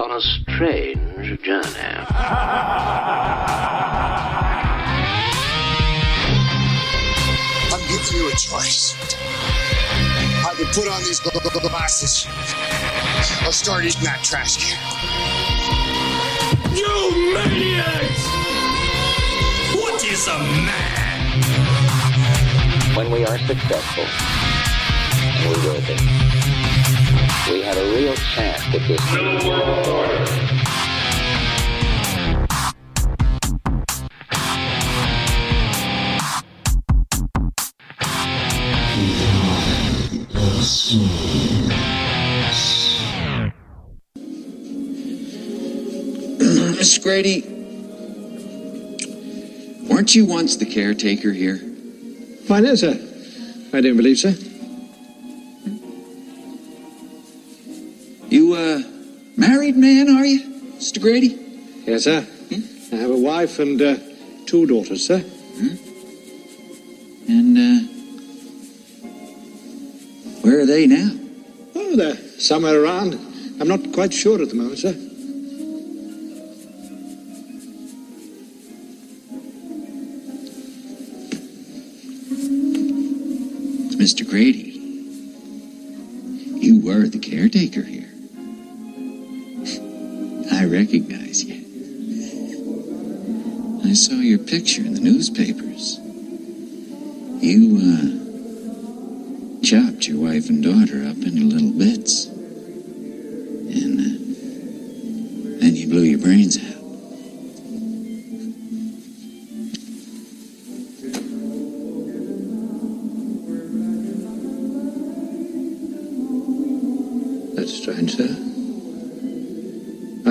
on a strange journey. I'm giving you a choice. I either put on these glasses or start eating that trash can. You maniacs! What is a man? When we are successful, we will be, we have a real chance at this. No world order. Mr. Grady, weren't you once the caretaker here? Why, no, sir. I don't believe so. You, uh, married man, are you, Mr. Grady? Yes, sir. I have a wife and uh, two daughters, sir. And, uh, where are they now? Oh, they're somewhere around. I'm not quite sure at the moment, sir. Mr. Grady, you were the caretaker here. I recognize you. I saw your picture in the newspapers. You, uh, chopped your wife and daughter up into little bits. And, uh, then you blew your brains out.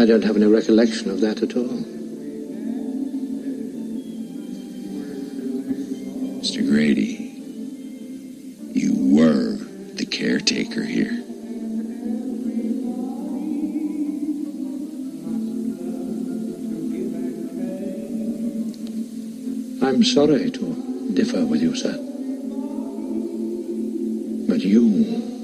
Don't have any recollection of that at all. Mr. Grady, you were the caretaker here. I'm sorry to differ with you, sir. But you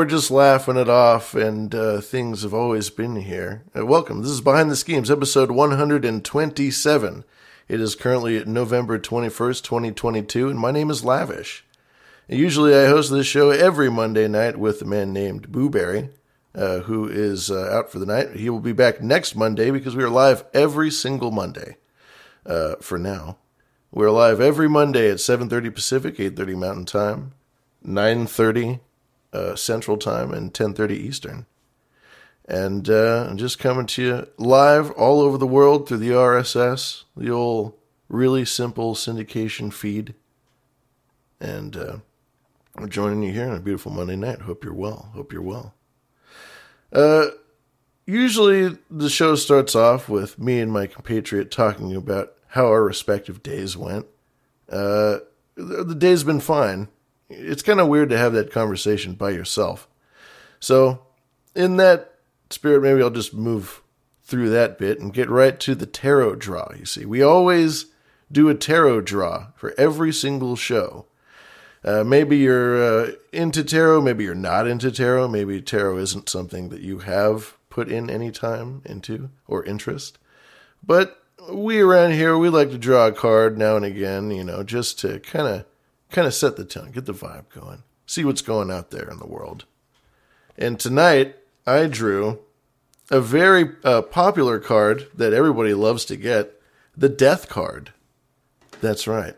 we're just laughing it off and uh, things have always been here. Uh, welcome. This is Behind the Schemes, episode 127. It is currently November 21st, 2022, and my name is Lavish. Usually I host this show every Monday night with a man named Booberry, uh, who is uh, out for the night. He will be back next Monday because we are live every single Monday uh, for now. We're live every Monday at 7.30 Pacific, 8.30 Mountain Time, 9.30 uh, Central Time and 10:30 Eastern. And uh, I'm just coming to you live all over the world through the RSS, the old really simple syndication feed. And uh, I'm joining you here on a beautiful Monday night. Hope you're well. Hope you're well. Uh, usually the show starts off with me and my compatriot talking about how our respective days went. Uh, the the day's been fine it's kind of weird to have that conversation by yourself. So, in that spirit, maybe I'll just move through that bit and get right to the tarot draw. You see, we always do a tarot draw for every single show. Uh, maybe you're uh, into tarot, maybe you're not into tarot, maybe tarot isn't something that you have put in any time into or interest. But we around here, we like to draw a card now and again, you know, just to kind of kind of set the tone, get the vibe going, see what's going out there in the world. And tonight I drew a very uh, popular card that everybody loves to get the Death card. That's right,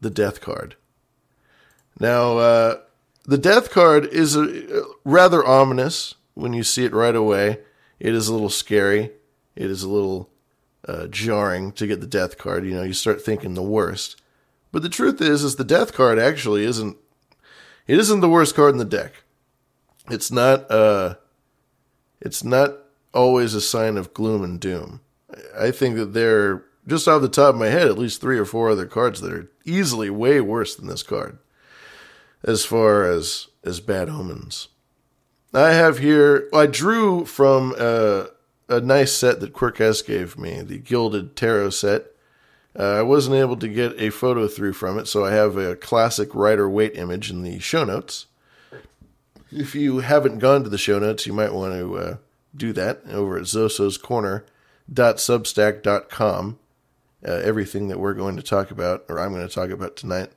the Death card. Now, uh, the Death card is a, rather ominous when you see it right away. It is a little scary. It is a little uh, jarring to get the Death card. You know, you start thinking the worst. But the truth is, is the Death card actually isn't. It isn't the worst card in the deck. It's not. Uh, it's not always a sign of gloom and doom. I think that there are just off the top of my head at least three or four other cards that are easily way worse than this card as far as as bad omens. I have here. I drew from a, a nice set that Quirkess gave me, the Gilded Tarot set. Uh, I wasn't able to get a photo through from it, so I have a classic Rider Waite image in the show notes. If you haven't gone to the show notes, you might want to uh, do that over at zososcorner.substack.com. Uh, everything that we're going to talk about, or I'm going to talk about tonight,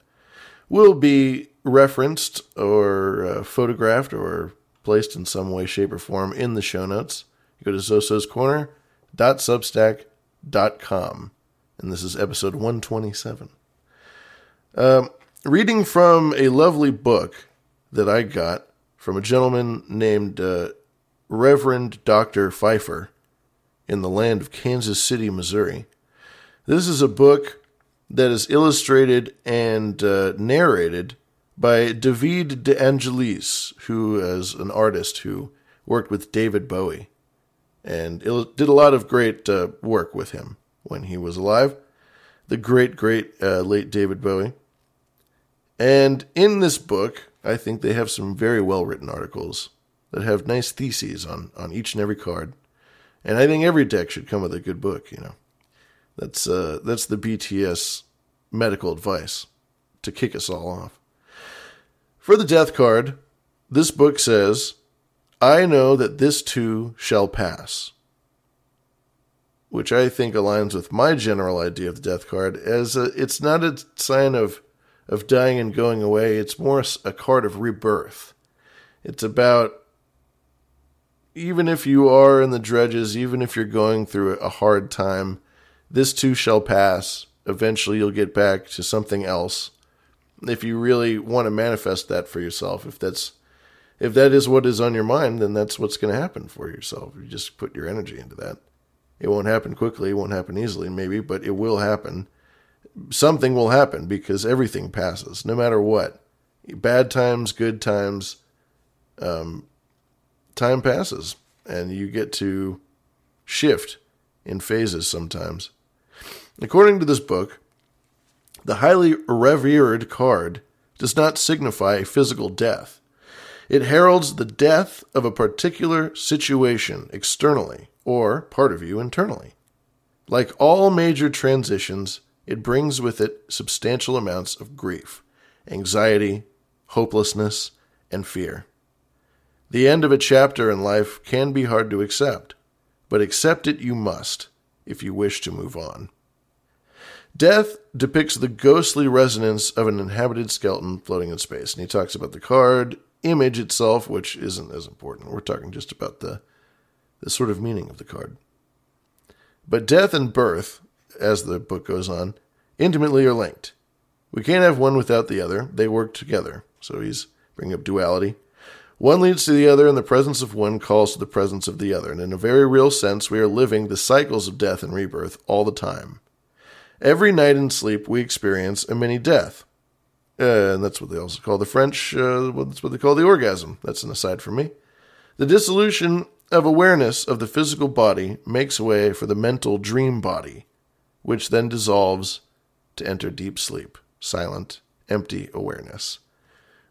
will be referenced or uh, photographed or placed in some way, shape, or form in the show notes. You go to zososcorner.substack.com. And this is episode 127. Um, reading from a lovely book that I got from a gentleman named uh, Reverend Dr. Pfeiffer in the land of Kansas City, Missouri. This is a book that is illustrated and uh, narrated by David De Angelis, who is an artist who worked with David Bowie and did a lot of great uh, work with him when he was alive. The great, great uh, late David Bowie. And in this book, I think they have some very well written articles that have nice theses on, on each and every card. And I think every deck should come with a good book, you know. That's uh, that's the BTS medical advice to kick us all off. For the death card, this book says, I know that this too shall pass. Which I think aligns with my general idea of the death card, as a, it's not a sign of, of dying and going away, it's more a card of rebirth. It's about even if you are in the dredges, even if you're going through a hard time, this too shall pass. Eventually, you'll get back to something else. If you really want to manifest that for yourself, if that's if that is what is on your mind, then that's what's going to happen for yourself. You just put your energy into that. It won't happen quickly, it won't happen easily, maybe, but it will happen. Something will happen because everything passes, no matter what. Bad times, good times, um, time passes and you get to shift in phases sometimes. According to this book, the highly revered card does not signify a physical death. It heralds the death of a particular situation externally, or part of you internally. Like all major transitions, it brings with it substantial amounts of grief, anxiety, hopelessness, and fear. The end of a chapter in life can be hard to accept, but accept it you must if you wish to move on. Death depicts the ghostly resonance of an inhabited skeleton floating in space, and he talks about the card image itself, which isn't as important. We're talking just about the, the sort of meaning of the card. But death and birth, as the book goes on, intimately are linked. We can't have one without the other. They work together. So he's bringing up duality. One leads to the other, and the presence of one calls to the presence of the other. And in a very real sense, we are living the cycles of death and rebirth all the time. Every night in sleep, we experience a mini death. Uh, and that's what they also call the French, uh, that's what they call the orgasm. That's an aside from me. The dissolution of awareness of the physical body makes way for the mental dream body, which then dissolves to enter deep sleep, silent, empty awareness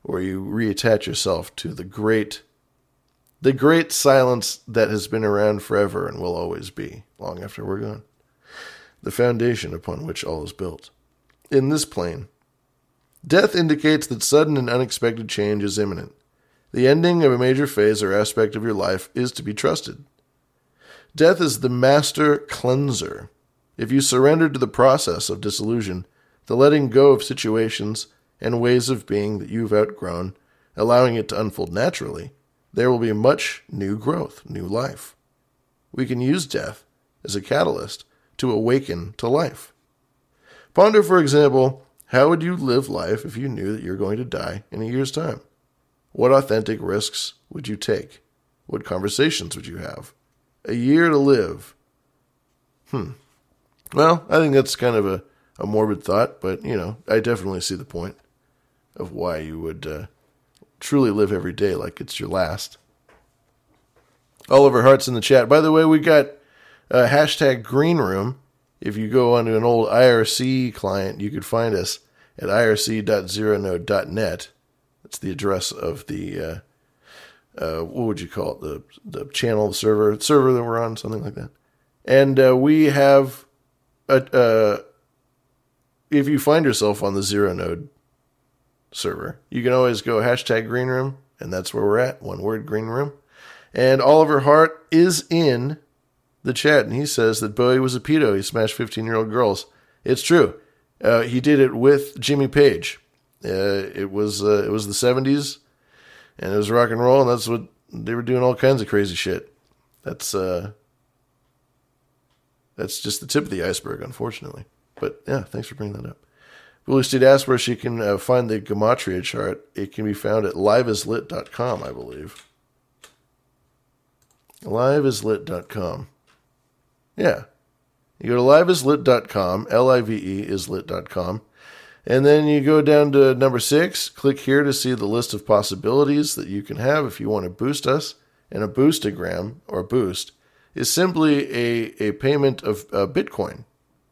where you reattach yourself to the great the great silence that has been around forever and will always be long after we're gone the foundation upon which all is built. In this plane death indicates that sudden and unexpected change is imminent the ending of a major phase or aspect of your life is to be trusted death is the master cleanser if you surrender to the process of disillusion the letting go of situations and ways of being that you've outgrown, allowing it to unfold naturally, there will be much new growth, new life. We can use death as a catalyst to awaken to life. Ponder, for example, how would you live life if you knew that you're going to die in a year's time? What authentic risks would you take? What conversations would you have? A year to live. Hmm. Well, I think that's kind of a, a morbid thought, but, you know, I definitely see the point of why you would uh, truly live every day like it's your last. Oliver Hart's in the chat. By the way, we got uh, hashtag green room. If you go onto an old IRC client, you could find us at irc.zeronode.net. That's the address of the, uh, uh, what would you call it? The, the channel, the server, server that we're on, something like that. And uh, we have, a, uh, if you find yourself on the zero node server, you can always go hashtag green room, and that's where we're at. One word, green room. And Oliver Hart is in the chat, and he says that Bowie was a pedo. He smashed 15 year old girls. It's true. Uh, he did it with Jimmy Page. Uh, it was uh, it was the 70s, and it was rock and roll, and that's what they were doing all kinds of crazy shit. That's uh, that's just the tip of the iceberg, unfortunately. But yeah, thanks for bringing that up. Blue Steed asked where she can uh, find the Gematria chart. It can be found at liveislit.com, I believe. Liveislit.com. Yeah. You go to liveislit.com, L I V E is lit.com, and then you go down to number six. Click here to see the list of possibilities that you can have if you want to boost us. And a boostagram or boost is simply a, a payment of uh, Bitcoin.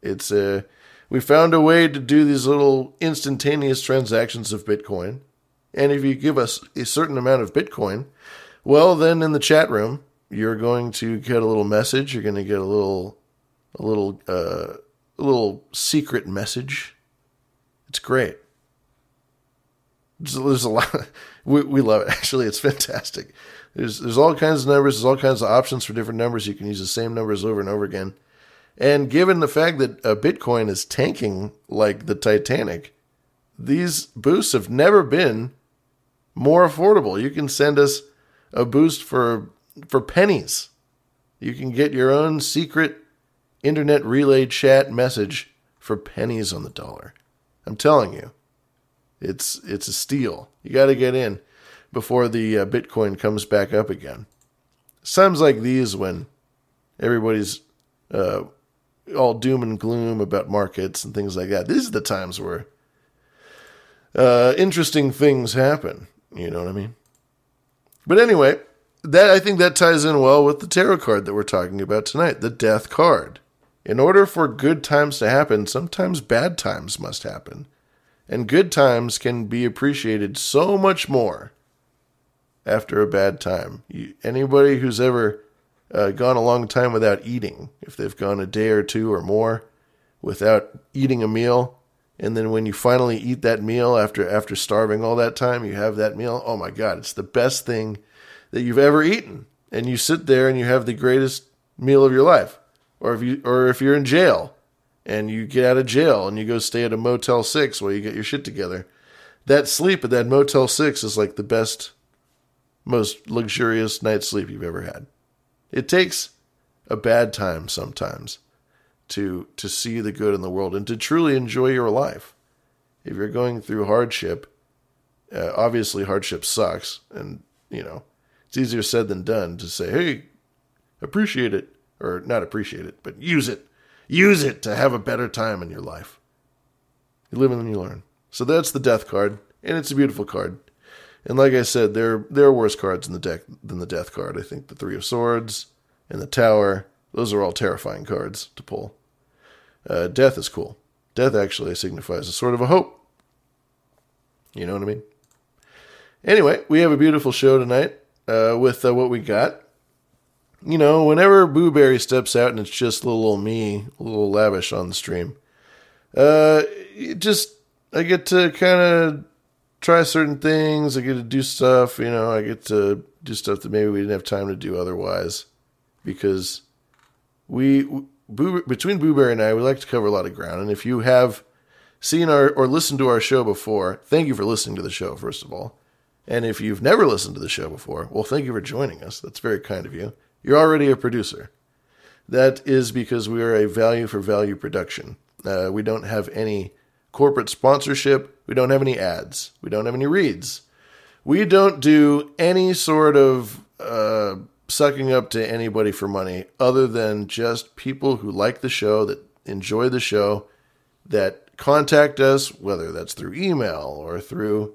It's a we found a way to do these little instantaneous transactions of Bitcoin. And if you give us a certain amount of Bitcoin, well, then in the chat room, you're going to get a little message. You're going to get a little, a little, uh, a little secret message. It's great. There's, a lot. We, we love it. Actually, it's fantastic. There's there's all kinds of numbers. There's all kinds of options for different numbers. You can use the same numbers over and over again. And given the fact that uh, Bitcoin is tanking like the Titanic, these boosts have never been more affordable. You can send us a boost for for pennies. You can get your own secret internet relay chat message for pennies on the dollar. I'm telling you, it's it's a steal. You got to get in before the uh, Bitcoin comes back up again. Times like these when everybody's uh, all doom and gloom about markets and things like that. These are the times where uh, interesting things happen. You know what I mean? But anyway, that I think that ties in well with the tarot card that we're talking about tonight, the Death card. In order for good times to happen, sometimes bad times must happen. And good times can be appreciated so much more after a bad time. You, anybody who's ever uh, gone a long time without eating, if they've gone a day or two or more without eating a meal, and then when you finally eat that meal after after starving all that time, you have that meal. Oh my God, it's the best thing that you've ever eaten, and you sit there and you have the greatest meal of your life. Or if you or if you're in jail and you get out of jail and you go stay at a Motel Six while you get your shit together, that sleep at that Motel Six is like the best, most luxurious night's sleep you've ever had. It takes a bad time sometimes to to see the good in the world and to truly enjoy your life. If you're going through hardship, uh, obviously hardship sucks, and you know it's easier said than done to say, "Hey, appreciate it," or not appreciate it, but use it, use it to have a better time in your life. You live and then you learn. So that's the death card, and it's a beautiful card. And like I said, there there are worse cards in the deck than the Death card. I think the Three of Swords and the Tower; those are all terrifying cards to pull. Uh, death is cool. Death actually signifies a sort of a hope. You know what I mean? Anyway, we have a beautiful show tonight uh, with uh, what we got. You know, whenever Booberry steps out and it's just little old me, a little lavish on the stream, uh, just I get to kind of try certain things. I get to do stuff, you know, I get to do stuff that maybe we didn't have time to do otherwise because we, Boo, between Booberry and I, we like to cover a lot of ground. And if you have seen our or listened to our show before, thank you for listening to the show, first of all. And if you've never listened to the show before, well, thank you for joining us. That's very kind of you. You're already a producer. That is because we are a value for value production. Uh, we don't have any corporate sponsorship. We don't have any ads. We don't have any reads. We don't do any sort of uh, sucking up to anybody for money other than just people who like the show, that enjoy the show, that contact us, whether that's through email or through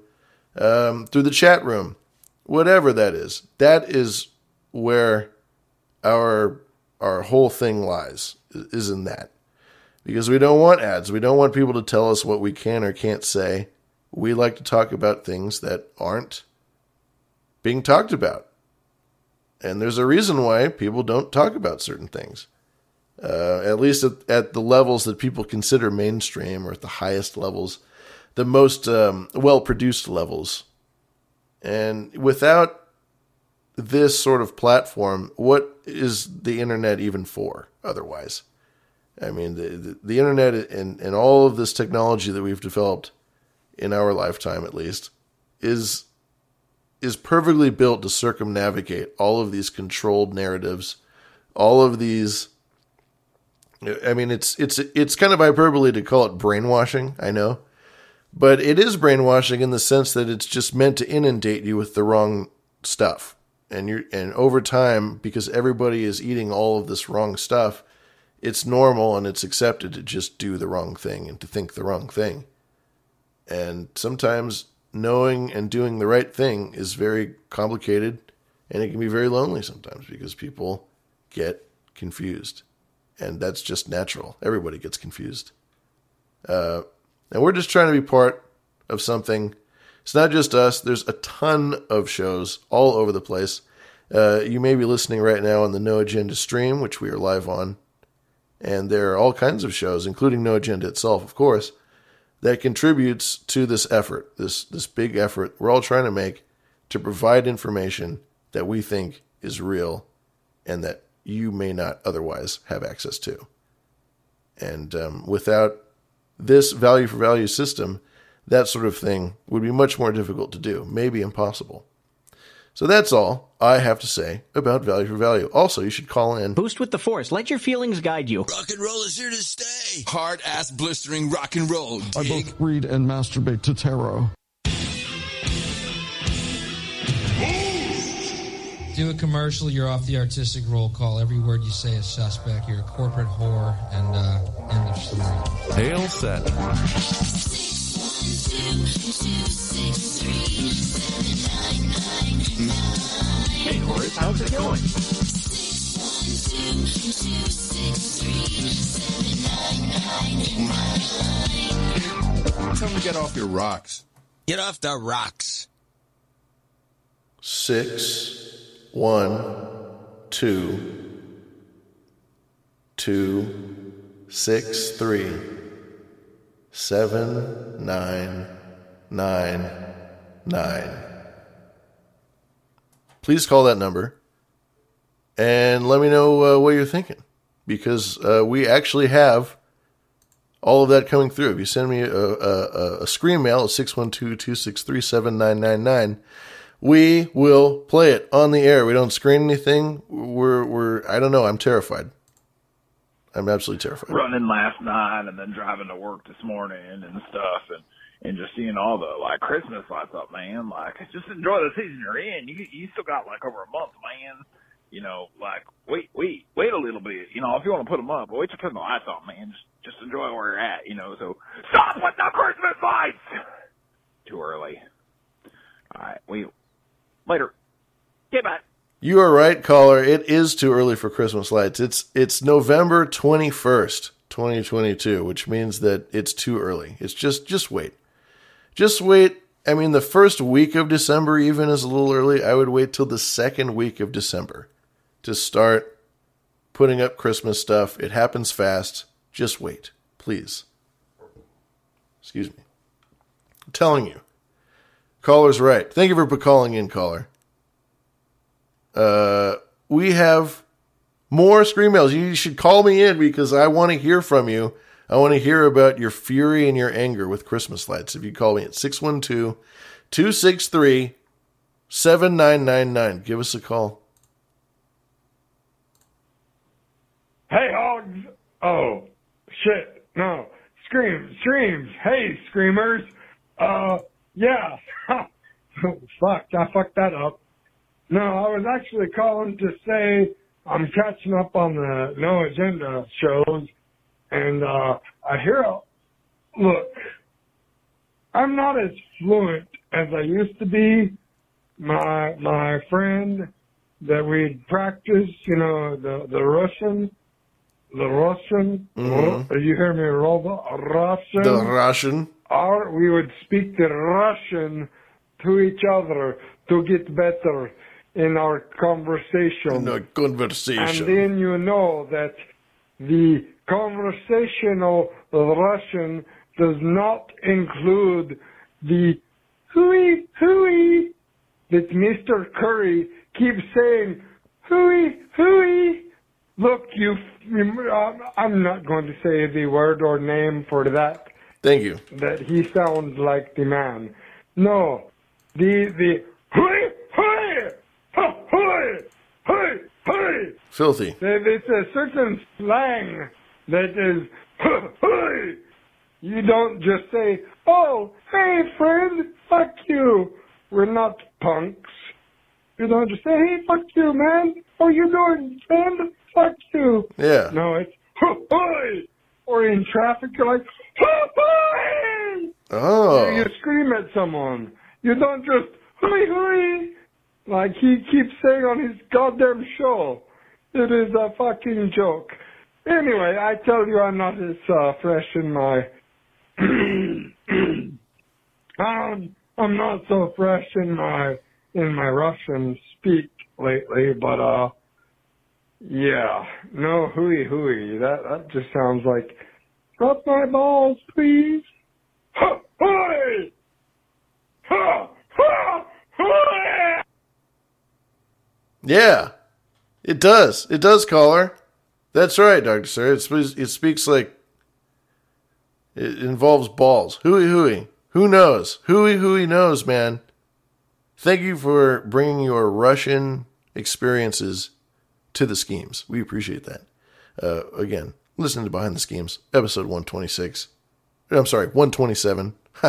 um, through the chat room, whatever that is. That is where our our whole thing lies is in that because we don't want ads. We don't want people to tell us what we can or can't say. We like to talk about things that aren't being talked about. And there's a reason why people don't talk about certain things, uh, at least at, at, the levels that people consider mainstream or at the highest levels, the most um, well produced levels. And without this sort of platform, what is the internet even for otherwise? I mean, the, the, the internet and, and all of this technology that we've developed in our lifetime, at least, is is perfectly built to circumnavigate all of these controlled narratives, all of these. I mean, it's it's it's kind of hyperbole to call it brainwashing. I know, but it is brainwashing in the sense that it's just meant to inundate you with the wrong stuff, and you and over time, because everybody is eating all of this wrong stuff, it's normal and it's accepted to just do the wrong thing and to think the wrong thing. And sometimes knowing and doing the right thing is very complicated and it can be very lonely sometimes because people get confused. And that's just natural. Everybody gets confused. Uh, and we're just trying to be part of something. It's not just us, there's a ton of shows all over the place. Uh, you may be listening right now on the No Agenda stream, which we are live on. And there are all kinds of shows, including No Agenda itself, of course, that contributes to this effort, this this big effort we're all trying to make to provide information that we think is real and that you may not otherwise have access to. And um, without this value for value system, that sort of thing would be much more difficult to do, maybe impossible. So that's all I have to say about value for value. Also, you should call in. Boost with the force. Let your feelings guide you. Rock and roll is here to stay. Hard ass blistering rock and roll. Dig? I both read and masturbate to tarot. Do a commercial, you're off the artistic roll call. Every word you say is suspect. You're a corporate whore, and uh, end of story. Hail set. Hey, Horace, how's it going? Tell me get off your rocks. Get off the rocks. Six, one, two, two, six, three, seven, nine, nine, nine. Please call that number and let me know uh, what you're thinking because uh, we actually have all of that coming through. If you send me a, a, a screen mail at 612 263 7999, we will play it on the air. We don't screen anything. We're, we're, I don't know. I'm terrified. I'm absolutely terrified. Running last night and then driving to work this morning and stuff and and just seeing all the like Christmas lights up, man. Like just enjoy the season you're in. You you still got like over a month, man. You know, like wait, wait, wait a little bit. You know, if you want to put them up, wait to turn the lights on, man. Just just enjoy where you're at. You know, so stop with the Christmas lights. Too early. All right, we later. Back. You are right, caller. It is too early for Christmas lights. It's it's November twenty first, twenty twenty two, which means that it's too early. It's just just wait. Just wait. I mean, the first week of December even is a little early. I would wait till the second week of December to start putting up Christmas stuff. It happens fast. Just wait, please. Excuse me. I'm telling you. Caller's right. Thank you for calling in, caller. Uh, we have more screen mails. You should call me in because I want to hear from you I want to hear about your fury and your anger with Christmas lights. If you call me at 612 263 7999. Give us a call. Hey, hogs. Oh, shit. No. Scream, screams. Hey, screamers. Uh, yeah. Fuck, I fucked that up. No, I was actually calling to say I'm catching up on the No Agenda shows, and uh, I hear, look, I'm not as fluent as I used to be. My my friend that we'd practice, you know, the the Russian, the Russian. Mhm. You hear me, Robo? Russian. The Russian. Or we would speak the Russian to each other to get better in our conversation. No And conversation. And then you know that the conversational Russian does not include the hooey hooey that Mr. Curry keeps saying hooey hooey. Look, you, I'm not going to say the word or name for that. Thank you. That he sounds like the man. No, the the hooey hooey ha, hooey hooey hooey. Filthy. It's a certain slang that is, you don't just say, oh, hey friend, fuck you. We're not punks. You don't just say, hey, fuck you, man. Oh, How you doing, friend? Fuck you. Yeah. No, it's, hey. Or in traffic, you're like. Oh. You, you scream at someone. You don't just, hey, hey. Like he keeps saying on his goddamn show. It is a fucking joke. Anyway, I tell you I'm not as uh, fresh in my... um, I'm not so fresh in my in my Russian speak lately, but uh, yeah, no hooey hooey. That that just sounds like drop my balls, please. Ha, hooey! Ha, ha, hooey! Yeah, it does. It does, caller. That's right, Doctor Sir. It speaks, it speaks like it involves balls. Hooey hooey. Who knows? Hooey hooey knows, man. Thank you for bringing your Russian experiences to the schemes. We appreciate that. Uh, again, listen to Behind the Schemes, episode 126. I'm sorry, 127.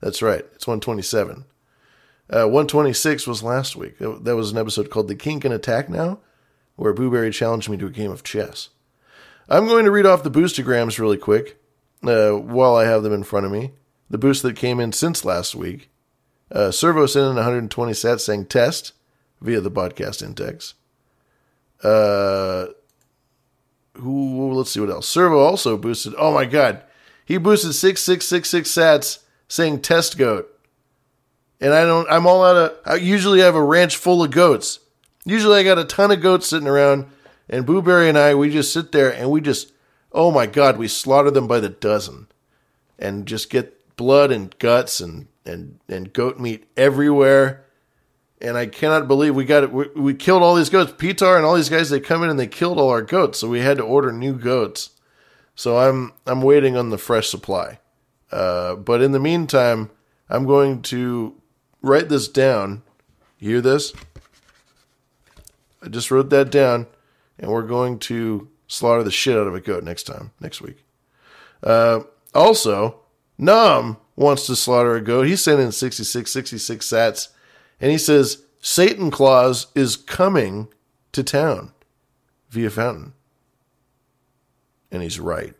That's right. It's 127. Uh, 126 was last week. That was an episode called The King Can Attack Now, where Booberry challenged me to a game of chess. I'm going to read off the boostagrams really quick uh, while I have them in front of me. The boost that came in since last week. Uh, Servo sent in 120 sats saying test via the podcast index. Uh, who, let's see what else. Servo also boosted, oh my god, he boosted 6666 sats saying test goat and I don't. I'm all out of. I usually have a ranch full of goats. Usually I got a ton of goats sitting around, and Booberry and I we just sit there and we just, oh my god, we slaughter them by the dozen, and just get blood and guts and and and goat meat everywhere. And I cannot believe we got it. We, we killed all these goats. Pitar and all these guys they come in and they killed all our goats, so we had to order new goats. So I'm I'm waiting on the fresh supply. Uh, but in the meantime, I'm going to write this down. You hear this? I just wrote that down, and we're going to slaughter the shit out of a goat next time, next week. Uh, also, Nam wants to slaughter a goat. He sent in 66, 66 sats, and he says Satan Claus is coming to town via Fountain. And he's right.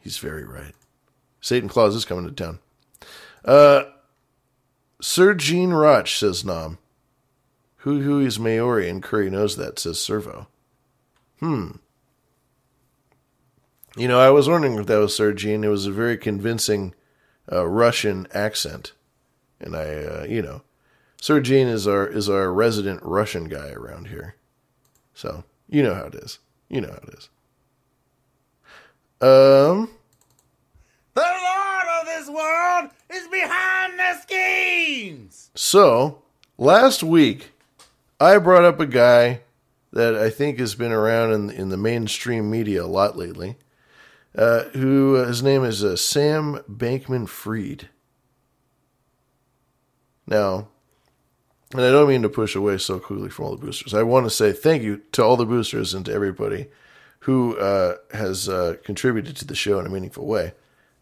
He's very right. Satan Claus is coming to town. Uh, Sir Gene Roch, says Nom. Who who is Maori and Curry knows that, says Servo. Hmm. You know, I was wondering if that was Sir Gene. It was a very convincing uh, Russian accent. And I, uh, you know, Sir Gene is our is our resident Russian guy around here. So, you know how it is. You know how it is. Um, The Lord of this world is behind the. So, last week, I brought up a guy that I think has been around in, in the mainstream media a lot lately, uh, who uh, his name is uh, Sam Bankman Fried. Now, and I don't mean to push away so quickly from all the boosters. I want to say thank you to all the boosters and to everybody who uh, has uh, contributed to the show in a meaningful way.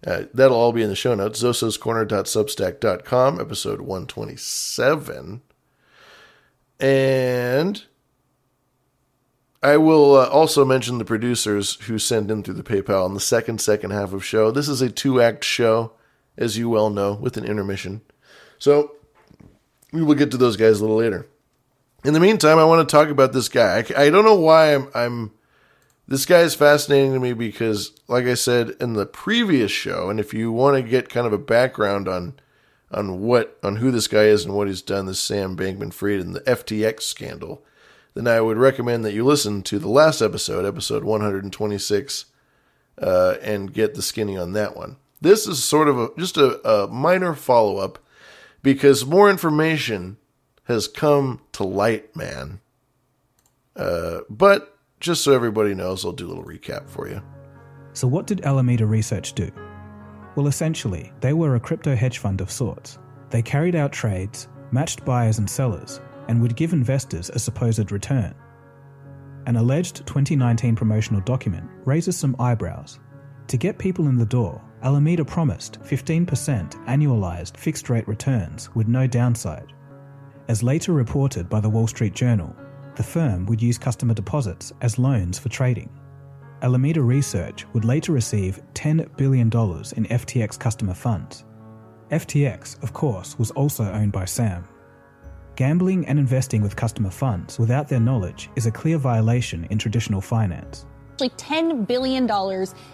Uh, that'll all be in the show notes. zososcorner.substack.com, episode 127. And I will uh, also mention the producers who send in through the PayPal in the second, second half of show. This is a two act show, as you well know, with an intermission. So we will get to those guys a little later. In the meantime, I want to talk about this guy. I, I don't know why I'm, I'm. This guy is fascinating to me because, like I said in the previous show, and if you want to get kind of a background on on what on who this guy is and what he's done, this Sam Bankman-Fried and the FTX scandal, then I would recommend that you listen to the last episode, episode 126, uh, and get the skinny on that one. This is sort of a, just a, a minor follow up because more information has come to light, man. Uh, but just so everybody knows, I'll do a little recap for you. So, what did Alameda Research do? Well, essentially, they were a crypto hedge fund of sorts. They carried out trades, matched buyers and sellers, and would give investors a supposed return. An alleged 2019 promotional document raises some eyebrows. To get people in the door, Alameda promised 15% annualized fixed rate returns with no downside. As later reported by the Wall Street Journal, the firm would use customer deposits as loans for trading. Alameda Research would later receive $10 billion in FTX customer funds. FTX, of course, was also owned by Sam. Gambling and investing with customer funds without their knowledge is a clear violation in traditional finance. Actually, $10 billion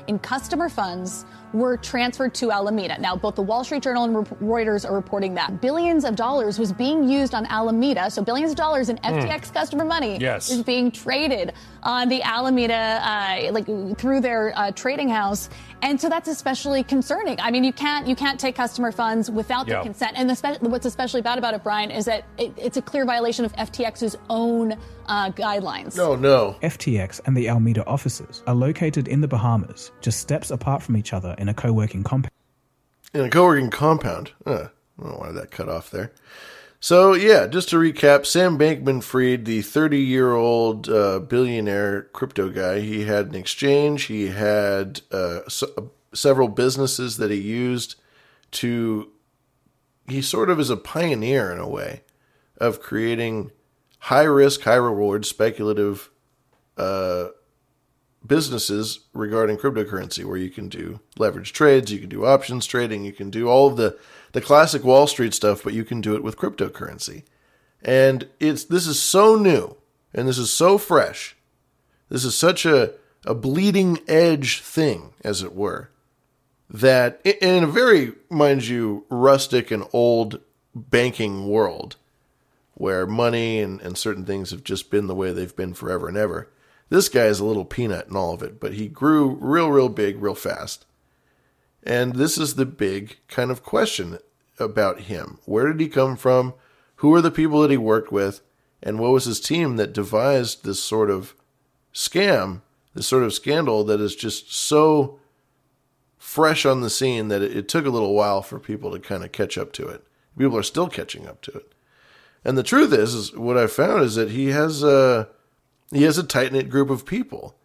in customer funds were transferred to Alameda. Now, both the Wall Street Journal and Reuters are reporting that billions of dollars was being used on Alameda. So, billions of dollars in FTX mm. customer money yes. is being traded on the Alameda, uh, like through their uh, trading house. And so that's especially concerning. I mean, you can't you can't take customer funds without their consent. And the, what's especially bad about it, Brian, is that it, it's a clear violation of FTX's own uh, guidelines. No, no. FTX and the Alameda offices are located in the Bahamas, just steps apart from each other in a co-working compound. In a co-working compound. Uh, I don't know why that cut off there. So yeah, just to recap, Sam Bankman-Fried, the 30-year-old uh, billionaire crypto guy, he had an exchange. He had uh, so, several businesses that he used to. He sort of is a pioneer in a way of creating high risk, high reward, speculative uh, businesses regarding cryptocurrency, where you can do leverage trades, you can do options trading, you can do all of the the classic Wall Street stuff, but you can do it with cryptocurrency. And it's this is so new and this is so fresh. This is such a a bleeding edge thing, as it were, that in a very, mind you, rustic and old banking world, where money and, and certain things have just been the way they've been forever and ever. This guy is a little peanut in all of it, but he grew real, real big, real fast. And this is the big kind of question about him. Where did he come from? Who are the people that he worked with? And what was his team that devised this sort of scam, this sort of scandal that is just so fresh on the scene that it, it took a little while for people to kind of catch up to it. People are still catching up to it. And the truth is, is what I found is that he has a he has a tight knit group of people.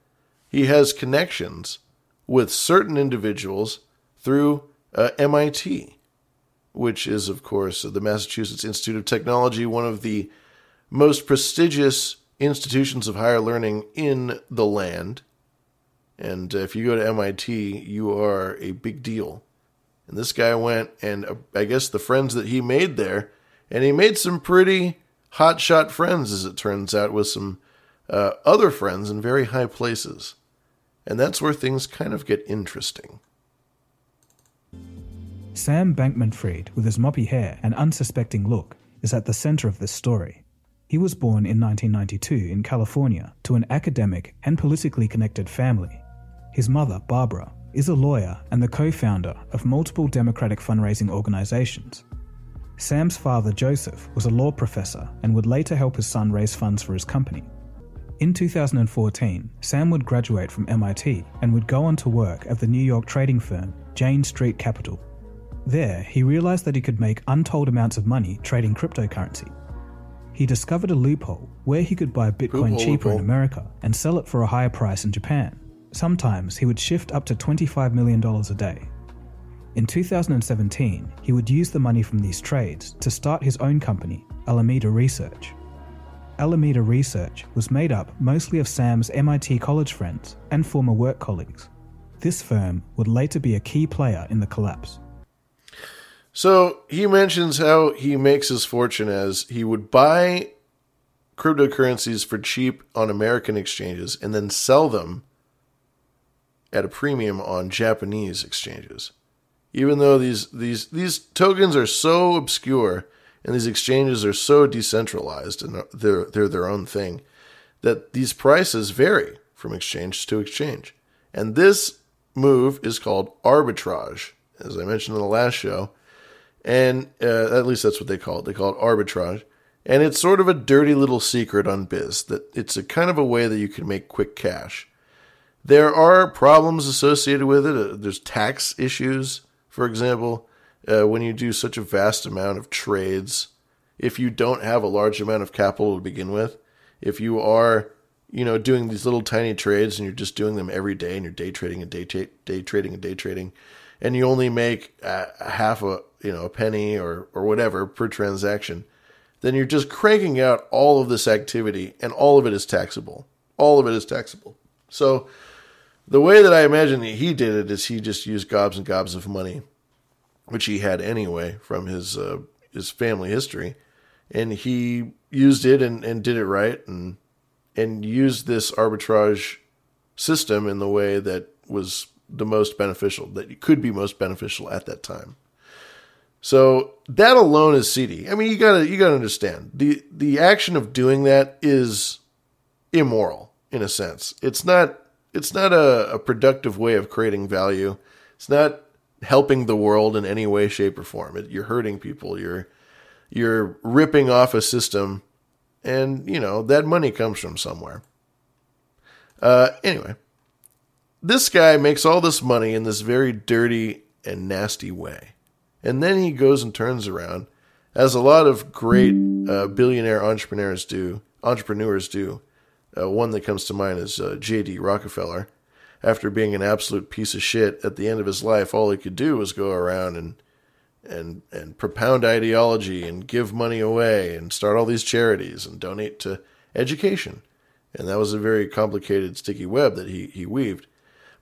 He has connections with certain individuals through uh, MIT, which is, of course, the Massachusetts Institute of Technology, one of the most prestigious institutions of higher learning in the land. And if you go to MIT, you are a big deal. And this guy went, and uh, I guess the friends that he made there and he made some pretty hotshot friends, as it turns out, with some uh, other friends in very high places. And that's where things kind of get interesting. Sam Bankman Fried, with his moppy hair and unsuspecting look, is at the center of this story. He was born in 1992 in California to an academic and politically connected family. His mother, Barbara, is a lawyer and the co founder of multiple Democratic fundraising organizations, Sam's father, Joseph, was a law professor and would later help his son raise funds for his company. In 2014, Sam would graduate from MIT and would go on to work at the New York trading firm Jane Street Capital. There, he realized that he could make untold amounts of money trading cryptocurrency. He discovered a loophole where he could buy Bitcoin Loophole, cheaper in. America and sell it for a higher price in Japan. Sometimes he would shift up to $25 million a day. In 2017, he would use the money from these trades to start his own company, Alameda Research. Alameda Research was made up mostly of Sam's MIT college friends and former work colleagues. This firm would later be a key player in the collapse. So he mentions how he makes his fortune as he would buy cryptocurrencies for cheap on American exchanges and then sell them at a premium on Japanese exchanges. Even though these these these tokens are so obscure and these exchanges are so decentralized and they're they're their own thing that these prices vary from exchange to exchange. And this move is called arbitrage, as I mentioned in the last show and uh, at least that's what they call it. They call it arbitrage, and it's sort of a dirty little secret on Biz that it's a kind of a way that you can make quick cash. There are problems associated with it. Uh, There's tax issues, for example, uh, when you do such a vast amount of trades. If you don't have a large amount of capital to begin with, if you are, you know, doing these little tiny trades and you're just doing them every day and you're day trading and day, tra- day trading and day trading, and you only make a half a you know a penny or or whatever per transaction, then you're just cranking out all of this activity, and all of it is taxable. All of it is taxable. So the way that I imagine that he did it is he just used gobs and gobs of money, which he had anyway from his uh, his family history, and he used it and, and did it right and and used this arbitrage system in the way that was the most beneficial, that could be most beneficial at that time. So that alone is seedy. I mean, you gotta you gotta understand the the action of doing that is immoral in a sense. It's not it's not a, a productive way of creating value. It's not helping the world in any way, shape, or form. It, you're hurting people. You're you're ripping off a system, and you know that money comes from somewhere. Uh, anyway, this guy makes all this money in this very dirty and nasty way. And then he goes and turns around, as a lot of great uh, billionaire entrepreneurs do. Entrepreneurs do. Uh, one that comes to mind is uh, J.D. Rockefeller. After being an absolute piece of shit at the end of his life, all he could do was go around and and and propound ideology and give money away and start all these charities and donate to education. And that was a very complicated, sticky web that he, he weaved.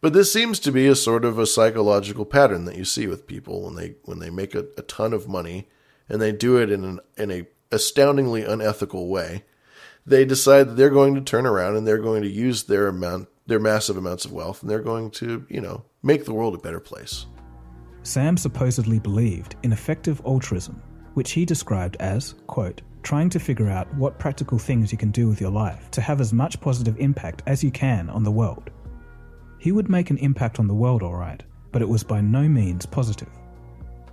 But this seems to be a sort of a psychological pattern that you see with people when they when they make a, a ton of money and they do it in an in a astoundingly unethical way. They decide that they're going to turn around and they're going to use their amount their massive amounts of wealth and they're going to, you know, make the world a better place. Sam supposedly believed in effective altruism, which he described as, quote, trying to figure out what practical things you can do with your life to have as much positive impact as you can on the world. He would make an impact on the world, all right, but it was by no means positive.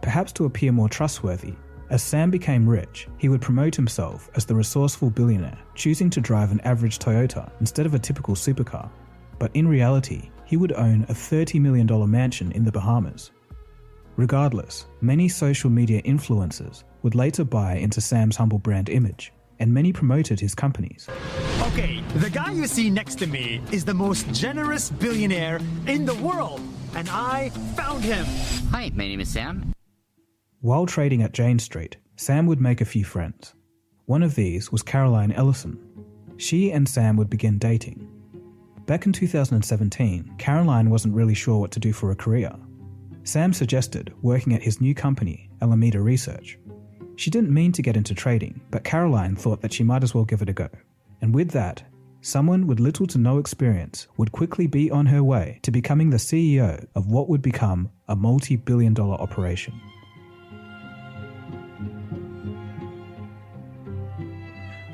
Perhaps to appear more trustworthy, as Sam became rich, he would promote himself as the resourceful billionaire, choosing to drive an average Toyota instead of a typical supercar. But in reality, he would own a $30 million mansion in the Bahamas. Regardless, many social media influencers would later buy into Sam's humble brand image, and many promoted his companies. Okay, the guy you see next to me is the most generous billionaire in the world, and I found him. Hi, my name is Sam. While trading at Jane Street, Sam would make a few friends. One of these was Caroline Ellison. She and Sam would begin dating. Back in 2017, Caroline wasn't really sure what to do for a career. Sam suggested working at his new company, Alameda Research. She didn't mean to get into trading, but Caroline thought that she might as well give it a go. And with that, someone with little to no experience would quickly be on her way to becoming the CEO of what would become a multi billion dollar operation.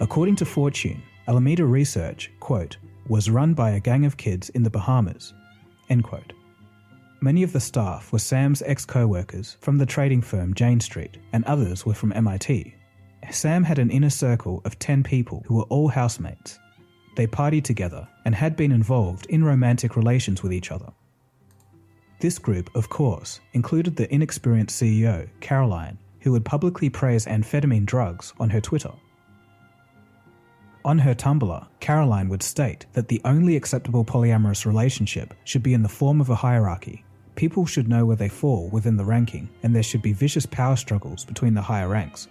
According to Fortune, Alameda Research, quote, was run by a gang of kids in the Bahamas, end quote. Many of the staff were Sam's ex co workers from the trading firm Jane Street, and others were from MIT. Sam had an inner circle of 10 people who were all housemates. They partied together and had been involved in romantic relations with each other. This group, of course, included the inexperienced CEO, Caroline, who would publicly praise amphetamine drugs on her Twitter. On her Tumblr, Caroline would state that the only acceptable polyamorous relationship should be in the form of a hierarchy. People should know where they fall within the ranking, and there should be vicious power struggles between the higher ranks.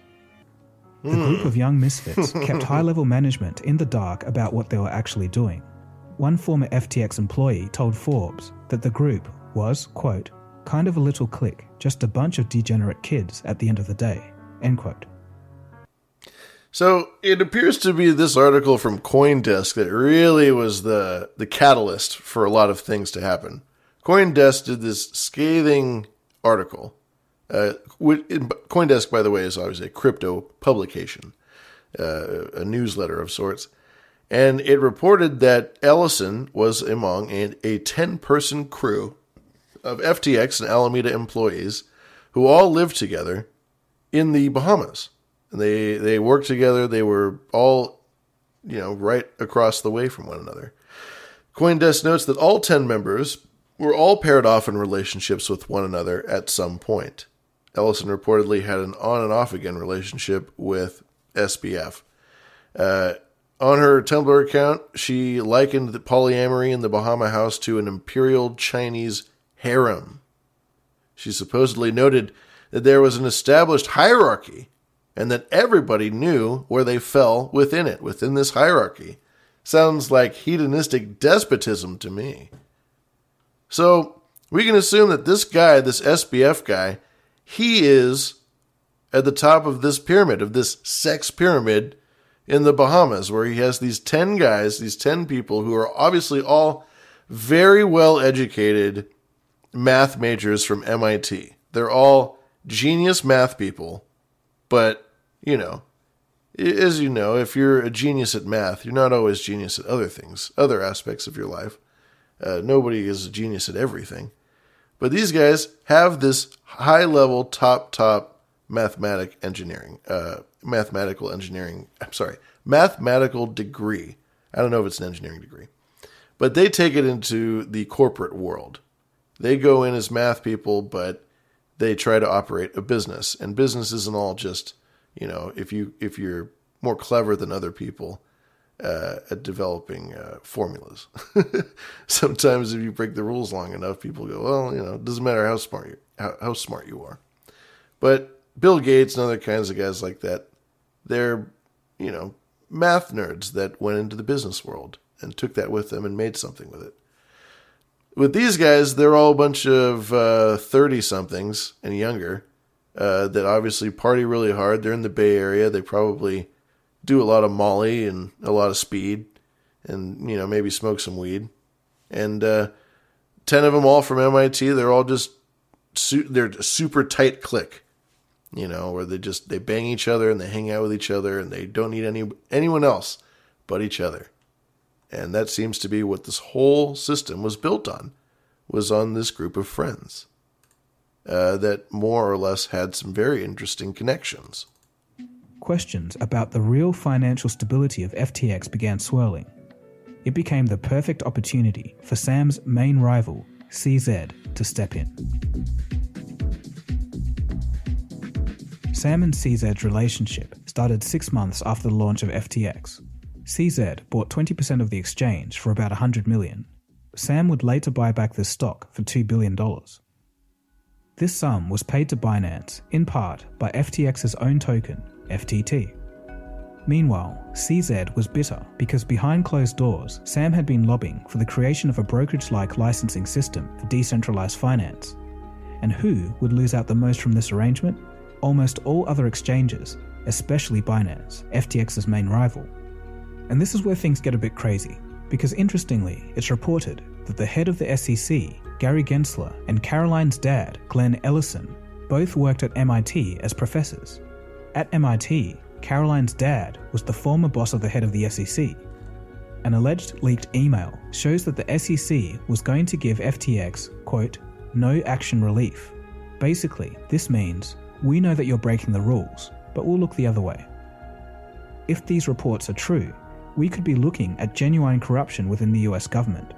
The hmm. group of young misfits kept high level management in the dark about what they were actually doing. One former FTX employee told Forbes that the group was, quote, kind of a little clique, just a bunch of degenerate kids at the end of the day, end quote. So it appears to be this article from CoinDesk that really was the the catalyst for a lot of things to happen. CoinDesk did this scathing article. Uh, CoinDesk, by the way, is always a crypto publication, uh, a newsletter of sorts, and it reported that Ellison was among a 10 person crew of FTX and Alameda employees who all lived together in the Bahamas. And they they worked together. They were all, you know, right across the way from one another. CoinDesk notes that all 10 members were all paired off in relationships with one another at some point. Ellison reportedly had an on and off again relationship with SBF. Uh, on her Tumblr account, she likened the polyamory in the Bahama house to an imperial Chinese harem. She supposedly noted that there was an established hierarchy and that everybody knew where they fell within it, within this hierarchy. Sounds like hedonistic despotism to me. So we can assume that this guy, this SBF guy, he is at the top of this pyramid, of this sex pyramid in the Bahamas, where he has these 10 guys, these 10 people who are obviously all very well educated math majors from MIT. They're all genius math people, but, you know, as you know, if you're a genius at math, you're not always genius at other things, other aspects of your life. Uh, nobody is a genius at everything. But these guys have this high level, top, top mathematic engineering, uh, mathematical engineering, I'm sorry, mathematical degree. I don't know if it's an engineering degree, but they take it into the corporate world. They go in as math people, but they try to operate a business. And business isn't all just, you know, if you if you're more clever than other people uh, at developing uh, formulas. Sometimes if you break the rules long enough, people go, well, you know, it doesn't matter how smart you how, how smart you are. But Bill Gates and other kinds of guys like that, they're, you know, math nerds that went into the business world and took that with them and made something with it. With these guys, they're all a bunch of 30 uh, somethings and younger uh, that obviously party really hard. They're in the Bay Area. They probably do a lot of Molly and a lot of speed and, you know, maybe smoke some weed. And uh, 10 of them all from MIT, they're all just, su- they're a super tight clique you know, where they just they bang each other and they hang out with each other and they don't need any anyone else but each other. And that seems to be what this whole system was built on, was on this group of friends uh, that more or less had some very interesting connections. Questions about the real financial stability of FTX began swirling. It became the perfect opportunity for Sam's main rival, CZ, to step in. Sam and CZ's relationship started six months after the launch of FTX. CZ bought 20% of the exchange for about 100 million. Sam would later buy back this stock for $2 billion. This sum was paid to Binance, in part, by FTX's own token, FTT. Meanwhile, CZ was bitter because behind closed doors, Sam had been lobbying for the creation of a brokerage like licensing system for decentralized finance. And who would lose out the most from this arrangement? almost all other exchanges, especially Binance, FTX's main rival. And this is where things get a bit crazy, because interestingly, it's reported that the head of the SEC, Gary Gensler, and Caroline's dad, Glenn Ellison, both worked at MIT as professors. At MIT, Caroline's dad was the former boss of the head of the SEC. An alleged leaked email shows that the SEC was going to give FTX, quote, no action relief. Basically, this means we know that you're breaking the rules, but we'll look the other way. If these reports are true, we could be looking at genuine corruption within the US government.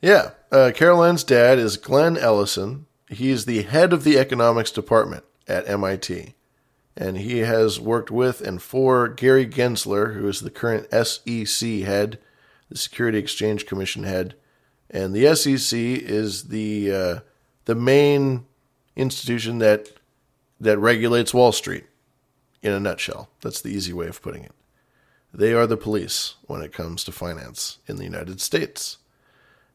Yeah. Uh, Caroline's dad is Glenn Ellison. He's the head of the economics department at MIT. And he has worked with and for Gary Gensler, who is the current SEC head, the Security Exchange Commission head. And the SEC is the uh, the main institution that that regulates Wall Street in a nutshell. That's the easy way of putting it. They are the police when it comes to finance in the United States.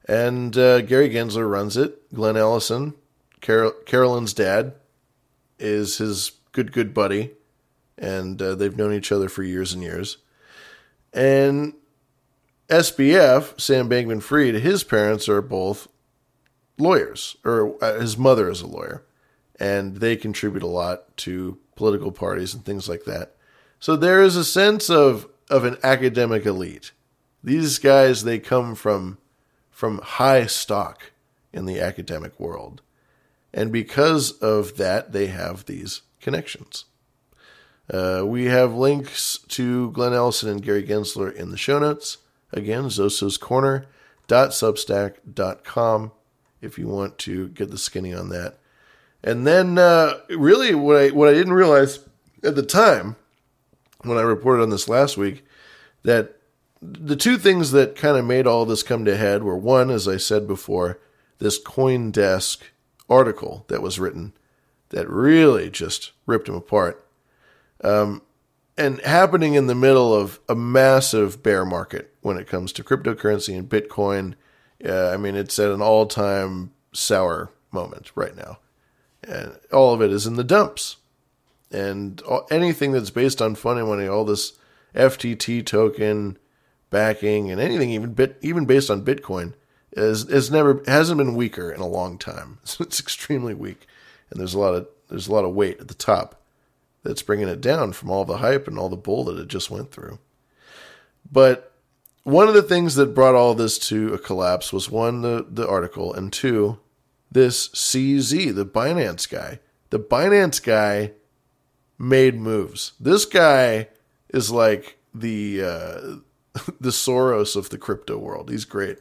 And uh, Gary Gensler runs it. Glenn Ellison, Carol- Caroline's dad, is his good, good buddy. And uh, they've known each other for years and years. And SBF, Sam Bankman Fried, his parents are both lawyers, or uh, his mother is a lawyer. And they contribute a lot to political parties and things like that. So there is a sense of, of an academic elite. These guys, they come from from high stock in the academic world. And because of that, they have these connections. Uh, we have links to Glenn Ellison and Gary Gensler in the show notes. Again, zososcorner.substack.com if you want to get the skinny on that. And then, uh, really, what I what I didn't realize at the time when I reported on this last week that the two things that kind of made all this come to head were one, as I said before, this CoinDesk article that was written that really just ripped him apart. Um, and happening in the middle of a massive bear market when it comes to cryptocurrency and Bitcoin. Uh, I mean, it's at an all time sour moment right now. And all of it is in the dumps. And anything that's based on funny money, all this FTT token, backing and anything even bit even based on Bitcoin is is never hasn't been weaker in a long time. So it's extremely weak, and there's a lot of there's a lot of weight at the top that's bringing it down from all the hype and all the bull that it just went through. But one of the things that brought all this to a collapse was one the the article and two this CZ the Binance guy. The Binance guy made moves. This guy is like the uh, the Soros of the crypto world. He's great.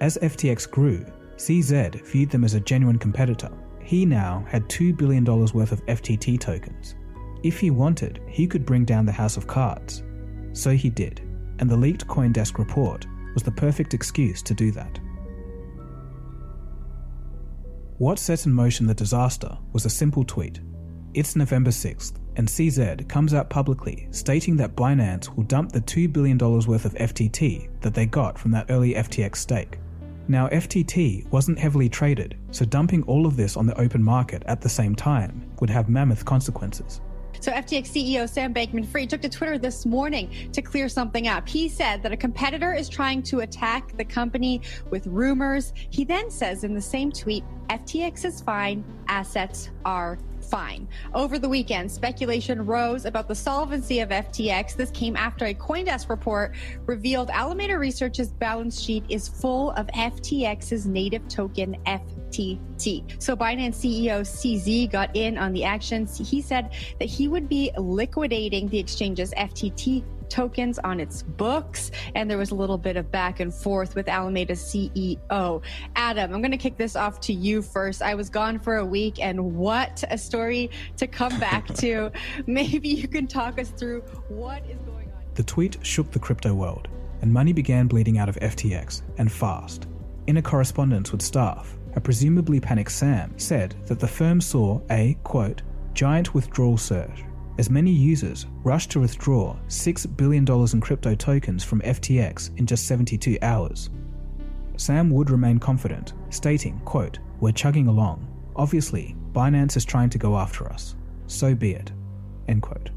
As FTX grew, CZ viewed them as a genuine competitor. He now had $2 billion worth of FTT tokens. If he wanted, he could bring down the House of Cards. So he did, and the leaked Coindesk report was the perfect excuse to do that. What set in motion the disaster was a simple tweet. It's November 6th, and CZ comes out publicly stating that Binance will dump the $2 billion worth of FTT that they got from that early FTX stake. Now, FTT wasn't heavily traded, so dumping all of this on the open market at the same time would have mammoth consequences. So, FTX CEO Sam Bankman Fried took to Twitter this morning to clear something up. He said that a competitor is trying to attack the company with rumors. He then says in the same tweet FTX is fine, assets are fine. Over the weekend, speculation rose about the solvency of FTX. This came after a Coindesk report revealed Alameda Research's balance sheet is full of FTX's native token FTT. So Binance CEO CZ got in on the actions. He said that he would be liquidating the exchange's FTT tokens on its books. And there was a little bit of back and forth with Alameda's CEO. Adam, I'm going to kick this off to you first. I was gone for a week, and what a story to come back to. Maybe you can talk us through what is going on. The tweet shook the crypto world, and money began bleeding out of FTX, and fast. In a correspondence with staff, a presumably panicked Sam said that the firm saw a, quote, giant withdrawal surge as many users rushed to withdraw $6 billion in crypto tokens from FTX in just 72 hours. Sam would remain confident, stating, quote, We're chugging along. Obviously, Binance is trying to go after us. So be it. End quote.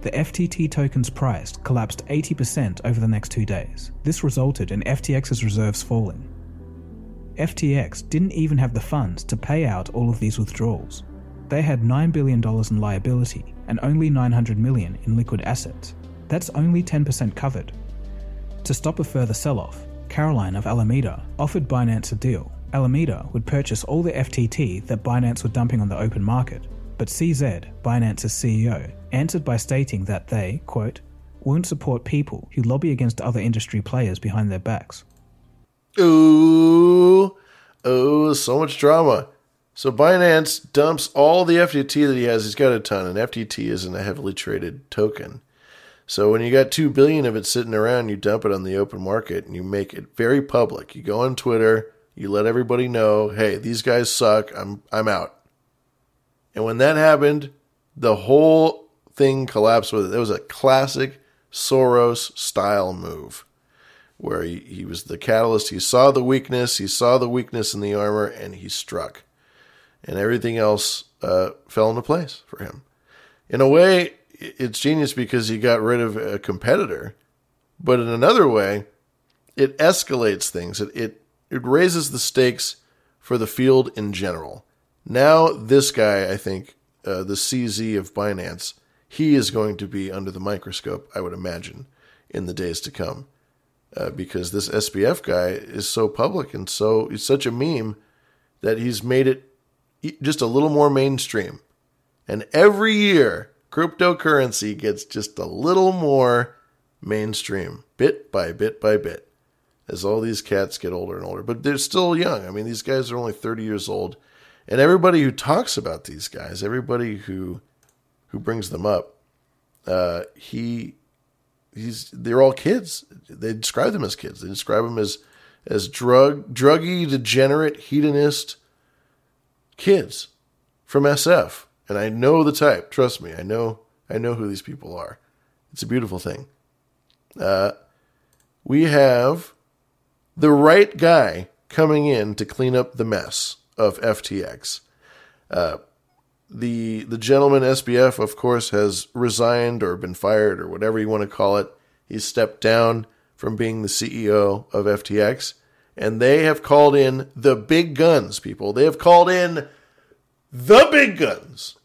The FTT token's price collapsed 80% over the next two days. This resulted in FTX's reserves falling. FTX didn't even have the funds to pay out all of these withdrawals they had $9 billion in liability and only 900 million in liquid assets. That's only 10% covered. To stop a further sell off, Caroline of Alameda offered Binance a deal. Alameda would purchase all the FTT that Binance were dumping on the open market, but CZ, Binance's CEO, answered by stating that they, quote, won't support people who lobby against other industry players behind their backs. Ooh, oh, so much drama. So Binance dumps all the FTT that he has. He's got a ton, and FTT isn't a heavily traded token. So when you got two billion of it sitting around, you dump it on the open market and you make it very public. You go on Twitter, you let everybody know, hey, these guys suck. I'm I'm out. And when that happened, the whole thing collapsed with it. It was a classic Soros style move where he, he was the catalyst. He saw the weakness, he saw the weakness in the armor, and he struck. And everything else uh, fell into place for him. In a way, it's genius because he got rid of a competitor, but in another way, it escalates things. It, it, it raises the stakes for the field in general. Now, this guy, I think, uh, the CZ of Binance, he is going to be under the microscope, I would imagine, in the days to come. Uh, because this SBF guy is so public and so he's such a meme that he's made it just a little more mainstream. And every year, cryptocurrency gets just a little more mainstream, bit by bit by bit, as all these cats get older and older. But they're still young. I mean, these guys are only 30 years old and everybody who talks about these guys, everybody who who brings them up, uh, he he's they're all kids. They describe them as kids. They describe them as as drug druggy, degenerate, hedonist kids from SF. And I know the type. Trust me, I know I know who these people are. It's a beautiful thing. Uh, we have the right guy coming in to clean up the mess of FTX. Uh, the the gentleman SBF, of course, has resigned or been fired or whatever you want to call it. He's stepped down from being the CEO of FTX, and they have called in the big guns. People, they have called in the big guns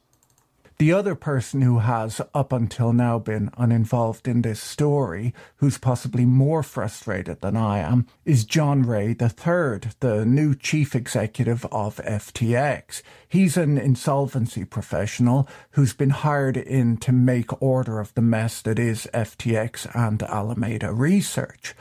the other person who has, up until now, been uninvolved in this story, who's possibly more frustrated than I am, is John Ray III, the new chief executive of FTX. He's an insolvency professional who's been hired in to make order of the mess that is FTX and Alameda Research.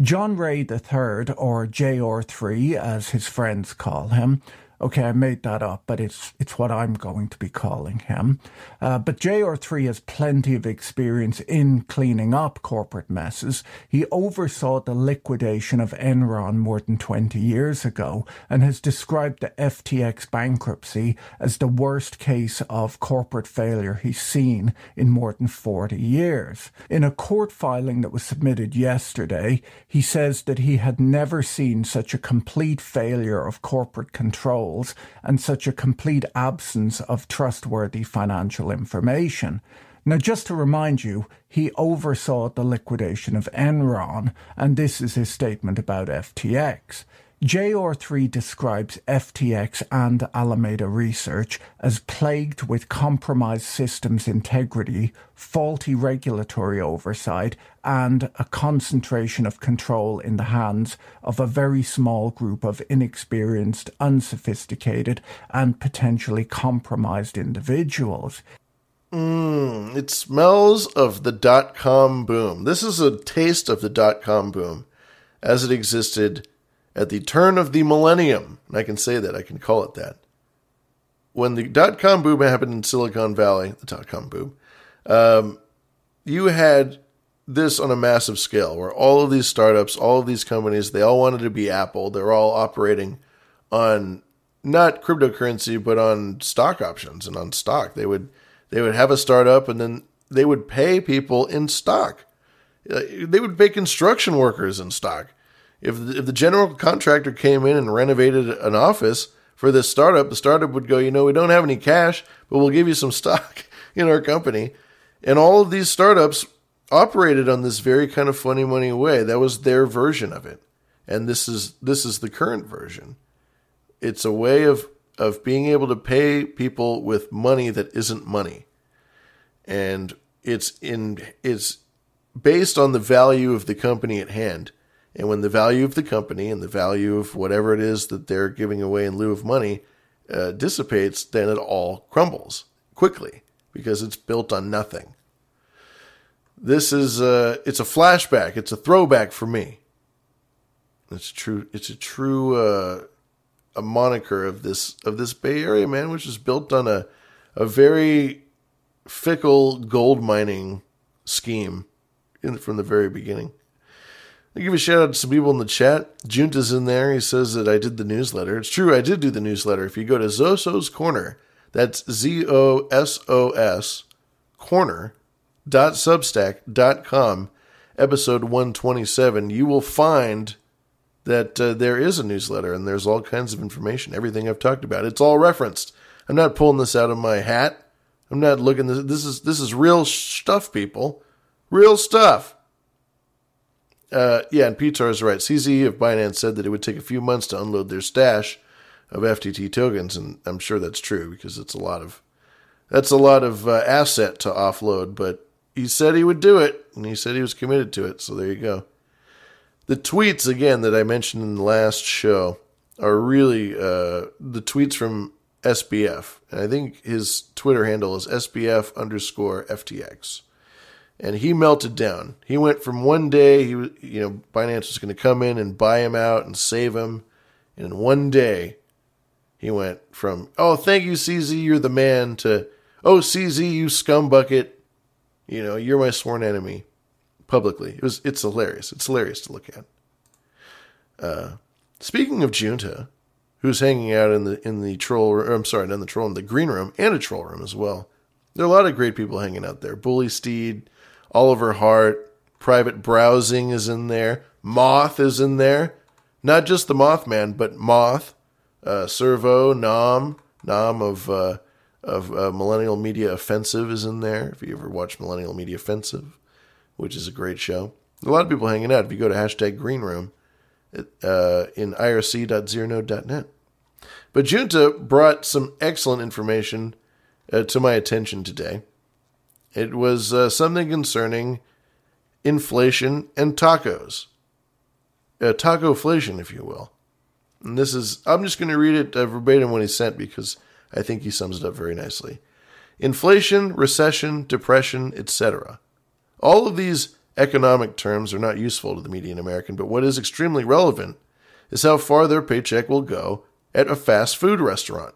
John Ray III, or JR3 as his friends call him, Okay, I made that up, but it's it's what I'm going to be calling him. Uh, but JR3 has plenty of experience in cleaning up corporate messes. He oversaw the liquidation of Enron more than 20 years ago and has described the FTX bankruptcy as the worst case of corporate failure he's seen in more than 40 years. In a court filing that was submitted yesterday, he says that he had never seen such a complete failure of corporate control and such a complete absence of trustworthy financial information. Now, just to remind you, he oversaw the liquidation of Enron, and this is his statement about FTX. JR3 describes FTX and Alameda Research as plagued with compromised systems integrity, faulty regulatory oversight, and a concentration of control in the hands of a very small group of inexperienced, unsophisticated, and potentially compromised individuals. Mmm, it smells of the dot com boom. This is a taste of the dot com boom as it existed at the turn of the millennium, and I can say that, I can call it that. When the dot com boom happened in Silicon Valley, the dot com boom, um, you had this on a massive scale where all of these startups, all of these companies, they all wanted to be Apple. They're all operating on not cryptocurrency, but on stock options and on stock. They would they would have a startup and then they would pay people in stock. Uh, they would pay construction workers in stock. If the, if the general contractor came in and renovated an office for this startup, the startup would go, you know, we don't have any cash, but we'll give you some stock in our company. And all of these startups operated on this very kind of funny money way. That was their version of it. And this is this is the current version. It's a way of of being able to pay people with money that isn't money. And it's in it's based on the value of the company at hand. And when the value of the company and the value of whatever it is that they're giving away in lieu of money uh, dissipates, then it all crumbles quickly because it's built on nothing. This is a, uh, it's a flashback. It's a throwback for me. It's true. It's a true uh, a moniker of this of this Bay Area, man, which is built on a a very fickle gold mining scheme in, from the very beginning. I give a shout out to some people in the chat. Junta's in there. He says that I did the newsletter. It's true, I did do the newsletter. If you go to Zoso's Corner, that's Z O S O S Corner dot substack dot com, episode 127, you will find that uh, there is a newsletter and there's all kinds of information, everything I've talked about. It's all referenced. I'm not pulling this out of my hat. I'm not looking this this is this is real stuff, people. Real stuff. Uh, yeah, and Pitar is right. CZ of Binance said that it would take a few months to unload their stash of FTT tokens, and I'm sure that's true because it's a lot of that's a lot of uh, asset to offload. But he said he would do it, and he said he was committed to it. So there you go. The tweets again that I mentioned in the last show are really uh, the tweets from SBF, and I think his Twitter handle is SBF underscore FTX. And he melted down. He went from one day, he was, you know, Binance was going to come in and buy him out and save him, and in one day, he went from "Oh, thank you, CZ, you're the man" to "Oh, CZ, you scumbucket, you know, you're my sworn enemy." publicly. It was it's hilarious. It's hilarious to look at. Uh, speaking of Junta, who's hanging out in the in the troll room, I'm sorry, not in the troll in the green room and a troll room as well. There are a lot of great people hanging out there. Bully Steed, Oliver Hart, Private Browsing is in there. Moth is in there. Not just the Mothman, but Moth, uh, Servo, Nam, Nam of uh, of uh, Millennial Media Offensive is in there. If you ever watch Millennial Media Offensive, which is a great show. A lot of people hanging out. If you go to hashtag Green Room uh, in irc.zeronode.net. But Junta brought some excellent information uh, to my attention today. It was uh, something concerning inflation and tacos. Uh, tacoflation, if you will. And this is, I'm just going to read it uh, verbatim when he sent because I think he sums it up very nicely. Inflation, recession, depression, etc. All of these economic terms are not useful to the median American, but what is extremely relevant is how far their paycheck will go at a fast food restaurant.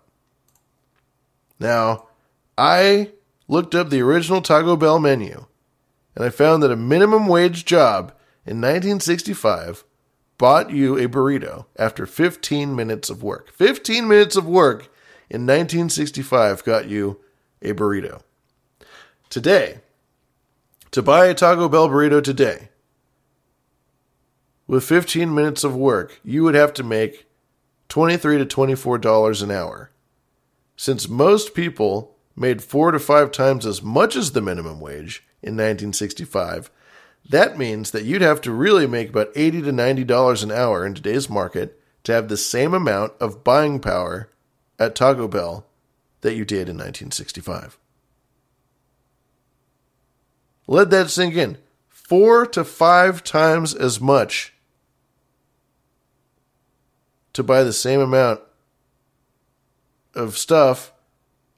Now, I looked up the original Taco Bell menu, and I found that a minimum wage job in 1965 bought you a burrito after 15 minutes of work. 15 minutes of work in 1965 got you a burrito. Today, to buy a Taco Bell burrito today, with 15 minutes of work, you would have to make 23 to $24 an hour. Since most people made four to five times as much as the minimum wage in 1965, that means that you'd have to really make about 80 to $90 an hour in today's market to have the same amount of buying power at Taco Bell that you did in 1965. Let that sink in. Four to five times as much to buy the same amount of stuff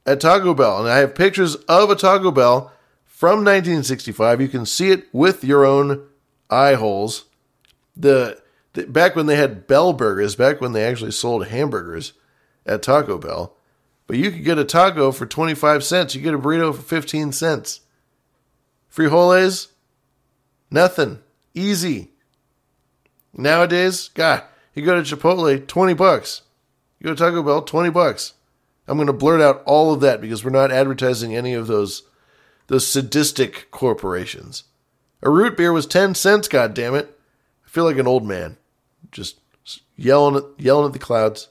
at Taco Bell. And I have pictures of a Taco Bell from 1965. You can see it with your own eye holes. The, the back when they had Bell Burgers, back when they actually sold hamburgers at Taco Bell. But you could get a taco for 25 cents. You get a burrito for 15 cents. Frijoles, nothing. Easy. Nowadays, God, you go to Chipotle, 20 bucks. You go to Taco Bell, 20 bucks. I'm going to blurt out all of that because we're not advertising any of those those sadistic corporations. A root beer was 10 cents, god damn it. I feel like an old man just yelling at, yelling at the clouds.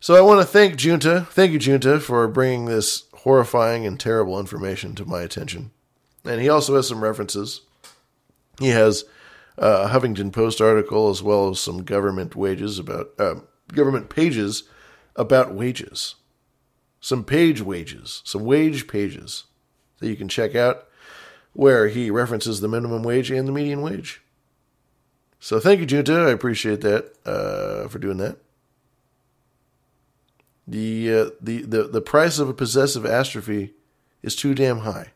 So I want to thank Junta, thank you Junta for bringing this horrifying and terrible information to my attention. And he also has some references. He has a Huffington Post article as well as some government wages about uh, government pages about wages. Some page wages, some wage pages that you can check out where he references the minimum wage and the median wage. So thank you, Junta. I appreciate that uh, for doing that. The, uh, the the the price of a possessive astrophy is too damn high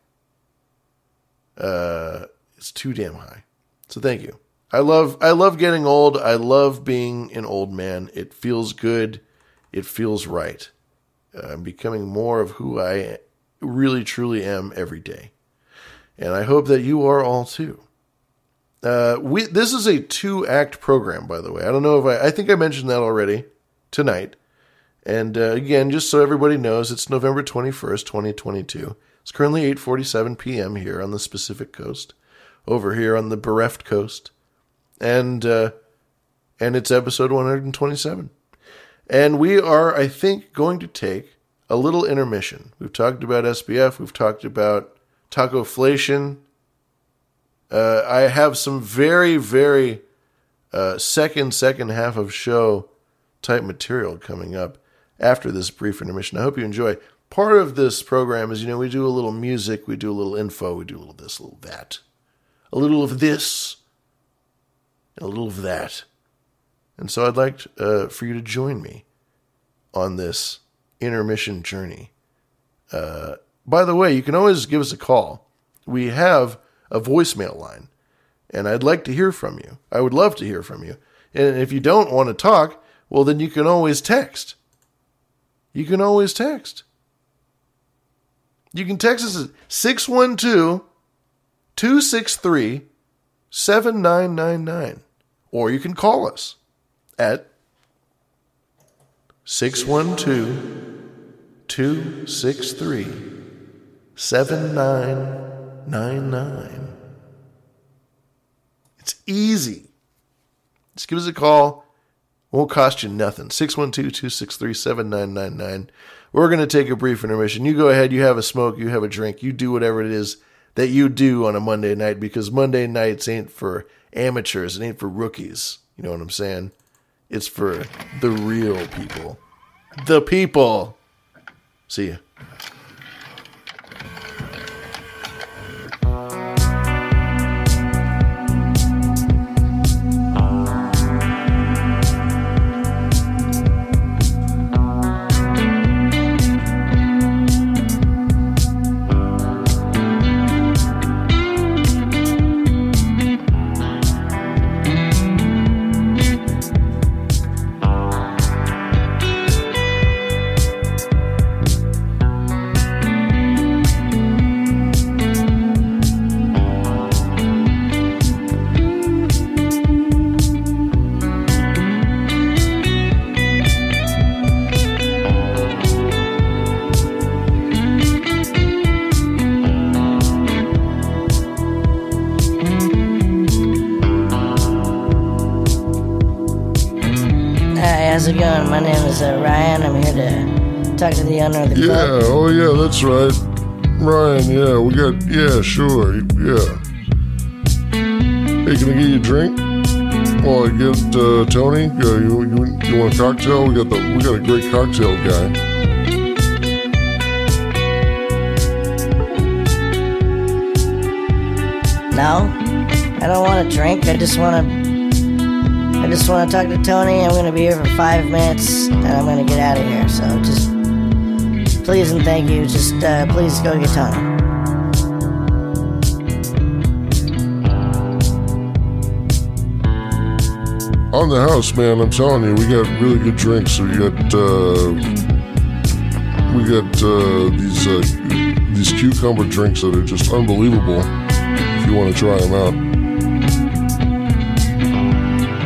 uh, it's too damn high. So thank you. I love I love getting old. I love being an old man. It feels good. It feels right. I'm becoming more of who I really truly am every day. And I hope that you are all too. Uh, we this is a two act program, by the way. I don't know if I I think I mentioned that already tonight. And uh, again, just so everybody knows, it's November twenty first, twenty twenty two. It's currently eight forty seven p.m. here on the Pacific Coast, over here on the bereft coast, and uh, and it's episode one hundred and we are, I think, going to take a little intermission. We've talked about SBF. We've talked about tacoflation. Uh, I have some very, very uh, second, second half of show type material coming up after this brief intermission. I hope you enjoy. Part of this program is, you know, we do a little music, we do a little info, we do a little this, a little that, a little of this, a little of that. And so I'd like uh, for you to join me on this intermission journey. Uh, by the way, you can always give us a call. We have a voicemail line, and I'd like to hear from you. I would love to hear from you. And if you don't want to talk, well, then you can always text. You can always text. You can text us at 612 263 7999. Or you can call us at 612 263 7999. It's easy. Just give us a call. Won't cost you nothing. 612 263 7999. We're going to take a brief intermission. You go ahead, you have a smoke, you have a drink, you do whatever it is that you do on a Monday night because Monday nights ain't for amateurs, it ain't for rookies. You know what I'm saying? It's for the real people. The people. See ya. Right. Ryan, yeah, we got, yeah, sure, yeah. Hey, can I get you a drink? Well, I get uh, Tony. Uh, you, you you want a cocktail? We got the we got a great cocktail guy. No, I don't want a drink. I just want to I just want to talk to Tony. I'm going to be here for five minutes, and I'm going to get out of here. So just please and thank you. Just uh, please go get Tony. On the house, man. I'm telling you, we got really good drinks. We got uh, we got uh, these uh, these cucumber drinks that are just unbelievable. If you want to try them out.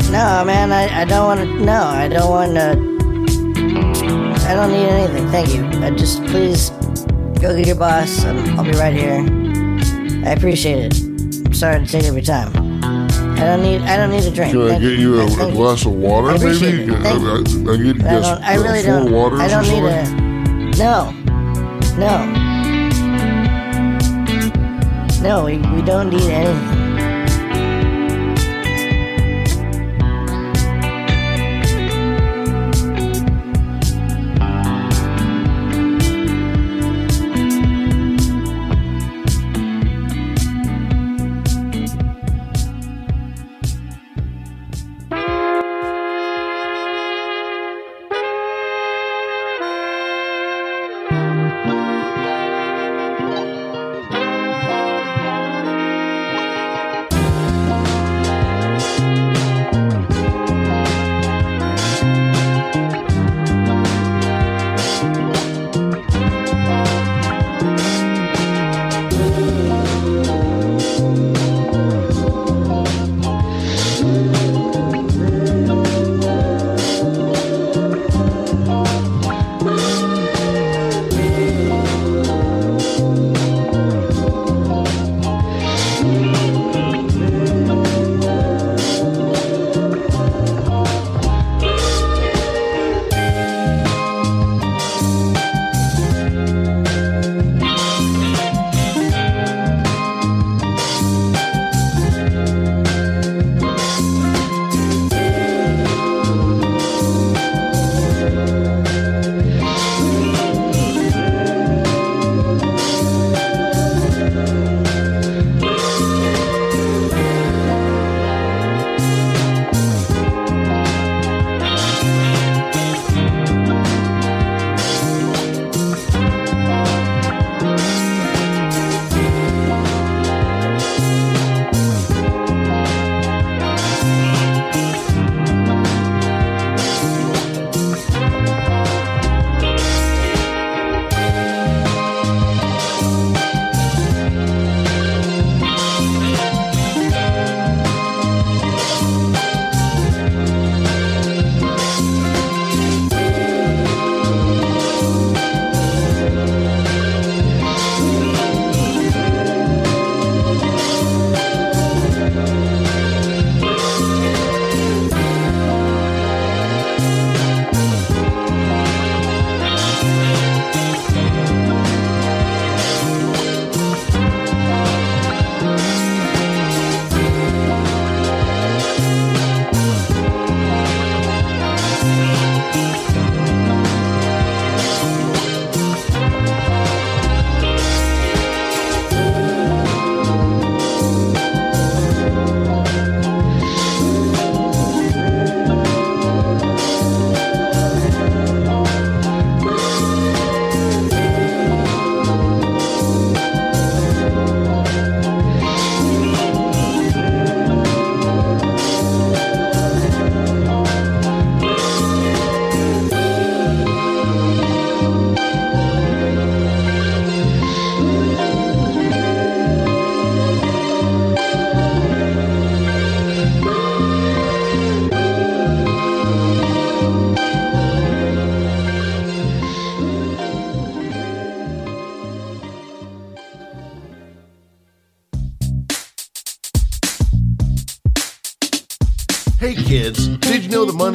No, man, I, I don't want to. No, I don't want to. I don't need anything. Thank you. I just please go get your boss. I'll be right here. I appreciate it. I'm sorry to take up your time. I don't need. I don't need a drink. Can I Thank get you a, a glass you. of water, I maybe? I, I. I, you I, don't, I really four don't. waters I don't need something? a. No. No. No, we, we don't need anything.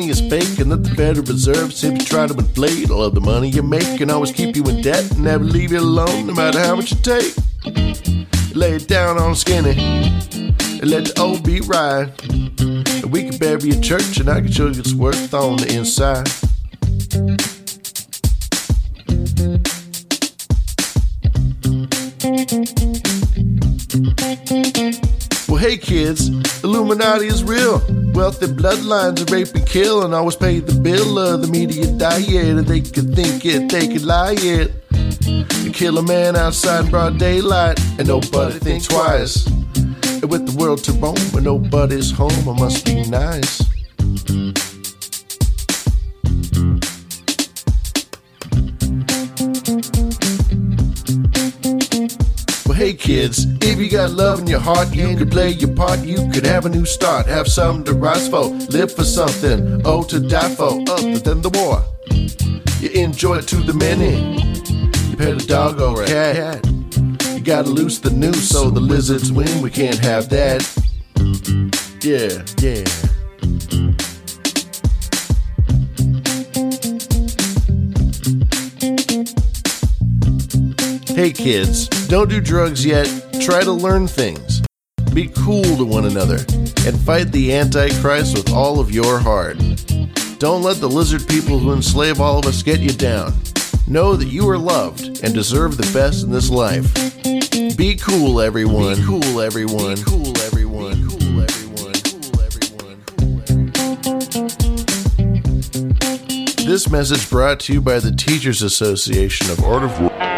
Money is fake and that the Federal Reserve simply try to inflate all of the money you make and always keep you in debt and never leave you alone no matter how much you take? Lay it down on skinny and let the old beat ride. And we can bury a church and I can show you its worth on the inside. Kids, Illuminati is real. Wealthy bloodlines are rape and kill and always pay the bill of the media diet. They could think it, they could lie it. You kill a man outside in broad daylight and nobody thinks twice. And with the world to roam and nobody's home, I must be nice. Hey kids, if you got love in your heart, you could play your part. You could have a new start, have something to rise for, live for something, oh, to die for, other than the war. You enjoy it to the many. You pet a dog or a cat. You gotta loose the noose so the lizards win. We can't have that. Yeah, yeah. Hey kids, don't do drugs yet. Try to learn things. Be cool to one another and fight the Antichrist with all of your heart. Don't let the lizard people who enslave all of us get you down. Know that you are loved and deserve the best in this life. Be cool, everyone. Be cool, everyone. Be cool, everyone. Be cool, everyone. Cool everyone. This message brought to you by the Teachers Association of Art of War.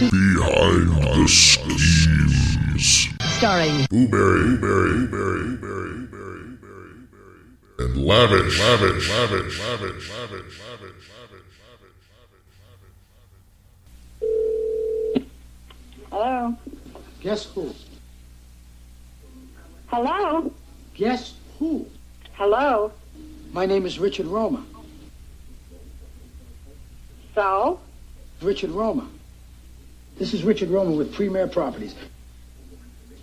Behind the Schemes. starring Booberry, berry, berry, berry, berry, berry, berry, and lavish, lavish, lavish, lavish, lavish, lavish, Hello. Guess who? Hello. Guess who? Hello. My name is Richard Roma. So? Richard Roma. This is Richard Roma with Premier Properties.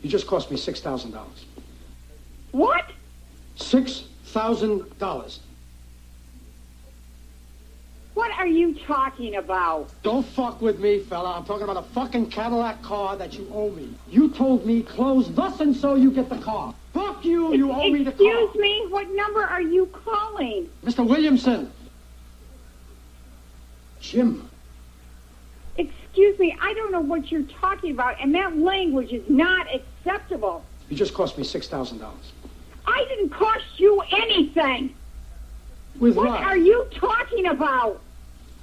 You just cost me six thousand dollars. What? Six thousand dollars. What are you talking about? Don't fuck with me, fella. I'm talking about a fucking Cadillac car that you owe me. You told me close thus and so you get the car. Fuck you, you owe me the car. Excuse me, what number are you calling? Mr. Williamson. Jim. Excuse me, I don't know what you're talking about, and that language is not acceptable. You just cost me six thousand dollars. I didn't cost you anything. With what what? are you talking about?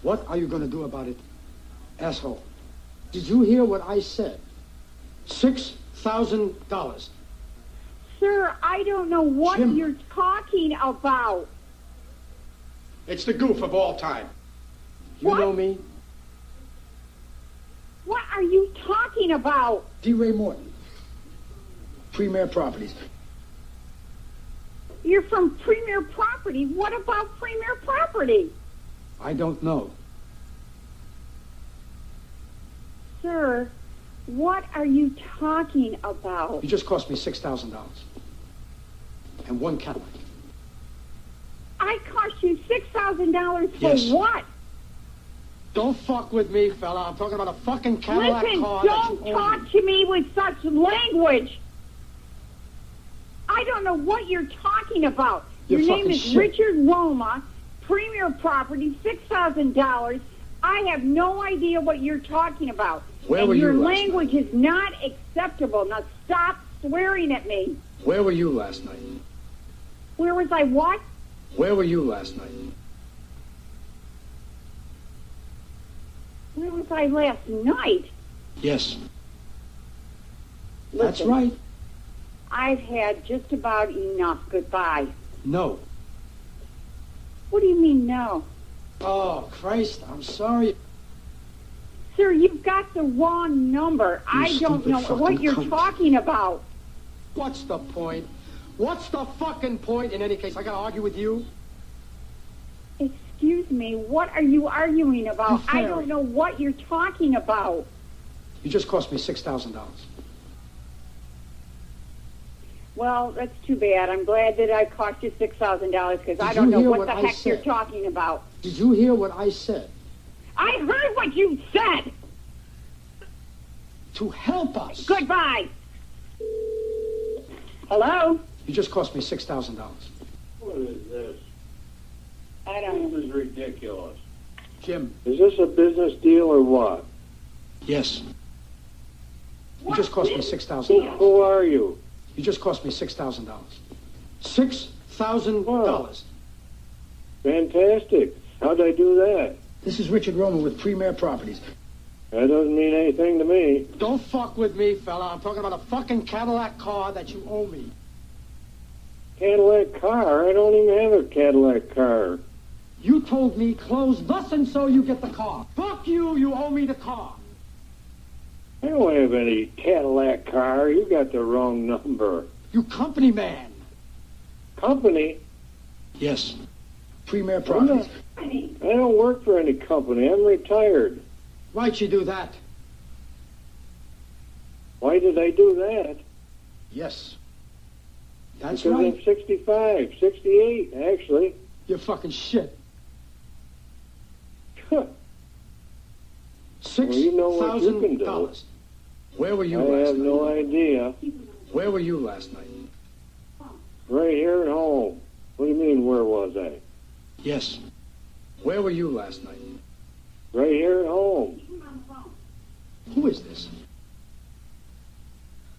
What are you going to do about it, asshole? Did you hear what I said? Six thousand dollars. Sir, I don't know what Jim. you're talking about. It's the goof of all time. You What? know me, What are you talking about? D. Ray Morton, Premier Properties. You're from Premier Property. What about Premier Property? I don't know. Sir, what are you talking about? You just cost me six thousand dollars and one Cadillac. I cost you $6,000 for Yes. what? Don't fuck with me, fella. I'm talking about a fucking Cadillac Listen, car that don't you talk me. to me with such language. I don't know what you're talking about. You're Your name is shit. Richard Roma, Premier Property, $6,000. I have no idea what you're talking about. Where and were you your last language is not acceptable. Now stop swearing at me. Where were you last night? Where was I what? Where were you last night? Where was I last night? Yes. That's right. I've had just about enough. Goodbye. No. What do you mean no? Oh, Christ, I'm sorry. Sir, you've got the wrong number. I don't know what you're cunt. talking about. What's the point? What's the fucking point? In any case, I gotta argue with you. Excuse me, what are you arguing about? You I don't know what you're talking about. You just cost me six thousand dollars. Well, that's too bad. I'm glad that I cost you six thousand dollars because I don't you know hear what, what the I heck you're talking about. Did you hear what I said? I heard what you said. To help us. Goodbye. Hello. You just cost me six thousand dollars. What is this? I don't. This is ridiculous. Jim. Is this a business deal or what? Yes. You just cost me six thousand Who, dollars. who are you? You just cost me six thousand dollars. Six thousand dollars. Fantastic. How'd I do that? This is Richard Roman with Premier Properties. That doesn't mean anything to me. Don't fuck with me, fella. I'm talking about a fucking Cadillac car that you owe me. Cadillac car? I don't even have a Cadillac car. You told me close thus and so you get the car. Fuck you, you owe me the car. I don't have any Cadillac car. You got the wrong number. You company man. Company? Yes. Premier Properties. I don't work for any company. I'm retired. Why'd you do that? Why did I do that? Yes. That's because right. I'm 65, 68, actually. You're fucking shit. Six Well, you know what you can thousand do. dollars. Where were you I last night? I have no idea. Where were you last night? Right here at home. What do you mean, where was I? Yes. Where were you last night? Right here at home. Who is this?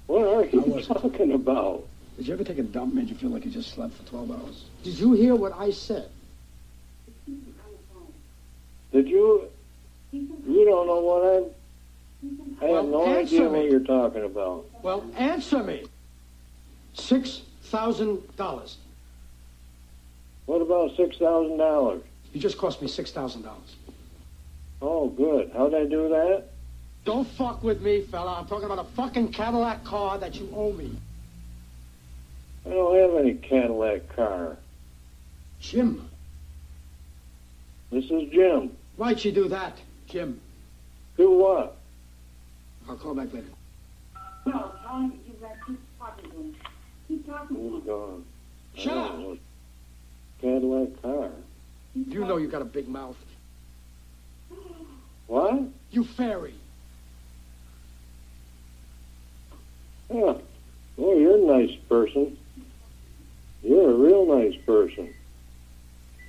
What are you talking about? Did you ever take a dump made you feel like you just slept for 12 hours? Did you hear what I said? Did you? You don't know what I'm. I Well, have no idea me. what you're talking about. Well, answer me. Six thousand dollars. What about six thousand dollars? You just cost me six thousand dollars. Oh, good. How'd I do that? Don't fuck with me, fella. I'm talking about a fucking Cadillac car that you owe me. I don't have any Cadillac car. Jim. This is Jim. Why'd you do that, Jim? Do what? I'll call back later. No, tell him you got keep talking to him. Keep talking to Who's him. gone? Shut I up. don't know. Cadillac car. You know you got a big mouth. What? You fairy. Yeah. Oh, you're a nice person. You're a real nice person.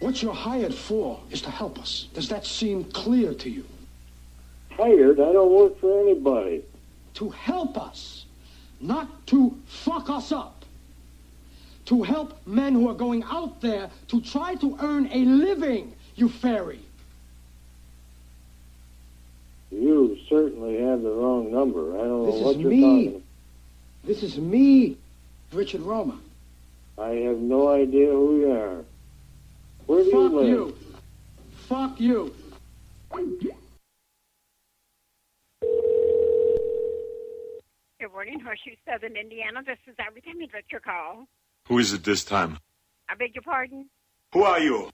What you're hired for is to help us. Does that seem clear to you? Hired? I don't work for anybody. To help us, not to fuck us up. To help men who are going out there to try to earn a living, you fairy. You certainly have the wrong number. I don't This know what you're me. talking This is me, Richard Roma. I have no idea who you are. Where do you Fuck live? you. Fuck you. Good morning, Horseshoe Southern Indiana. This is every time you direct your call. Who is it this time? I beg your pardon? Who are you?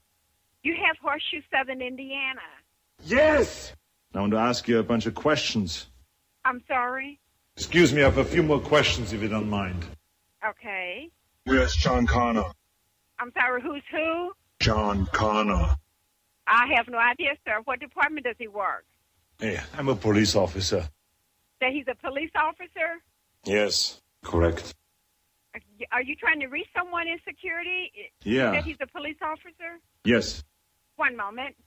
You have Horseshoe Southern Indiana. Yes! I want to ask you a bunch of questions. I'm sorry. Excuse me, I have a few more questions if you don't mind. Okay. Where's John Connor? I'm sorry, who's who? John Connor. I have no idea, sir. What department does he work? Hey, I'm a police officer. That he's a police officer? Yes. Correct. Are you trying to reach someone in security? Yeah. That he's a police officer? Yes. One moment.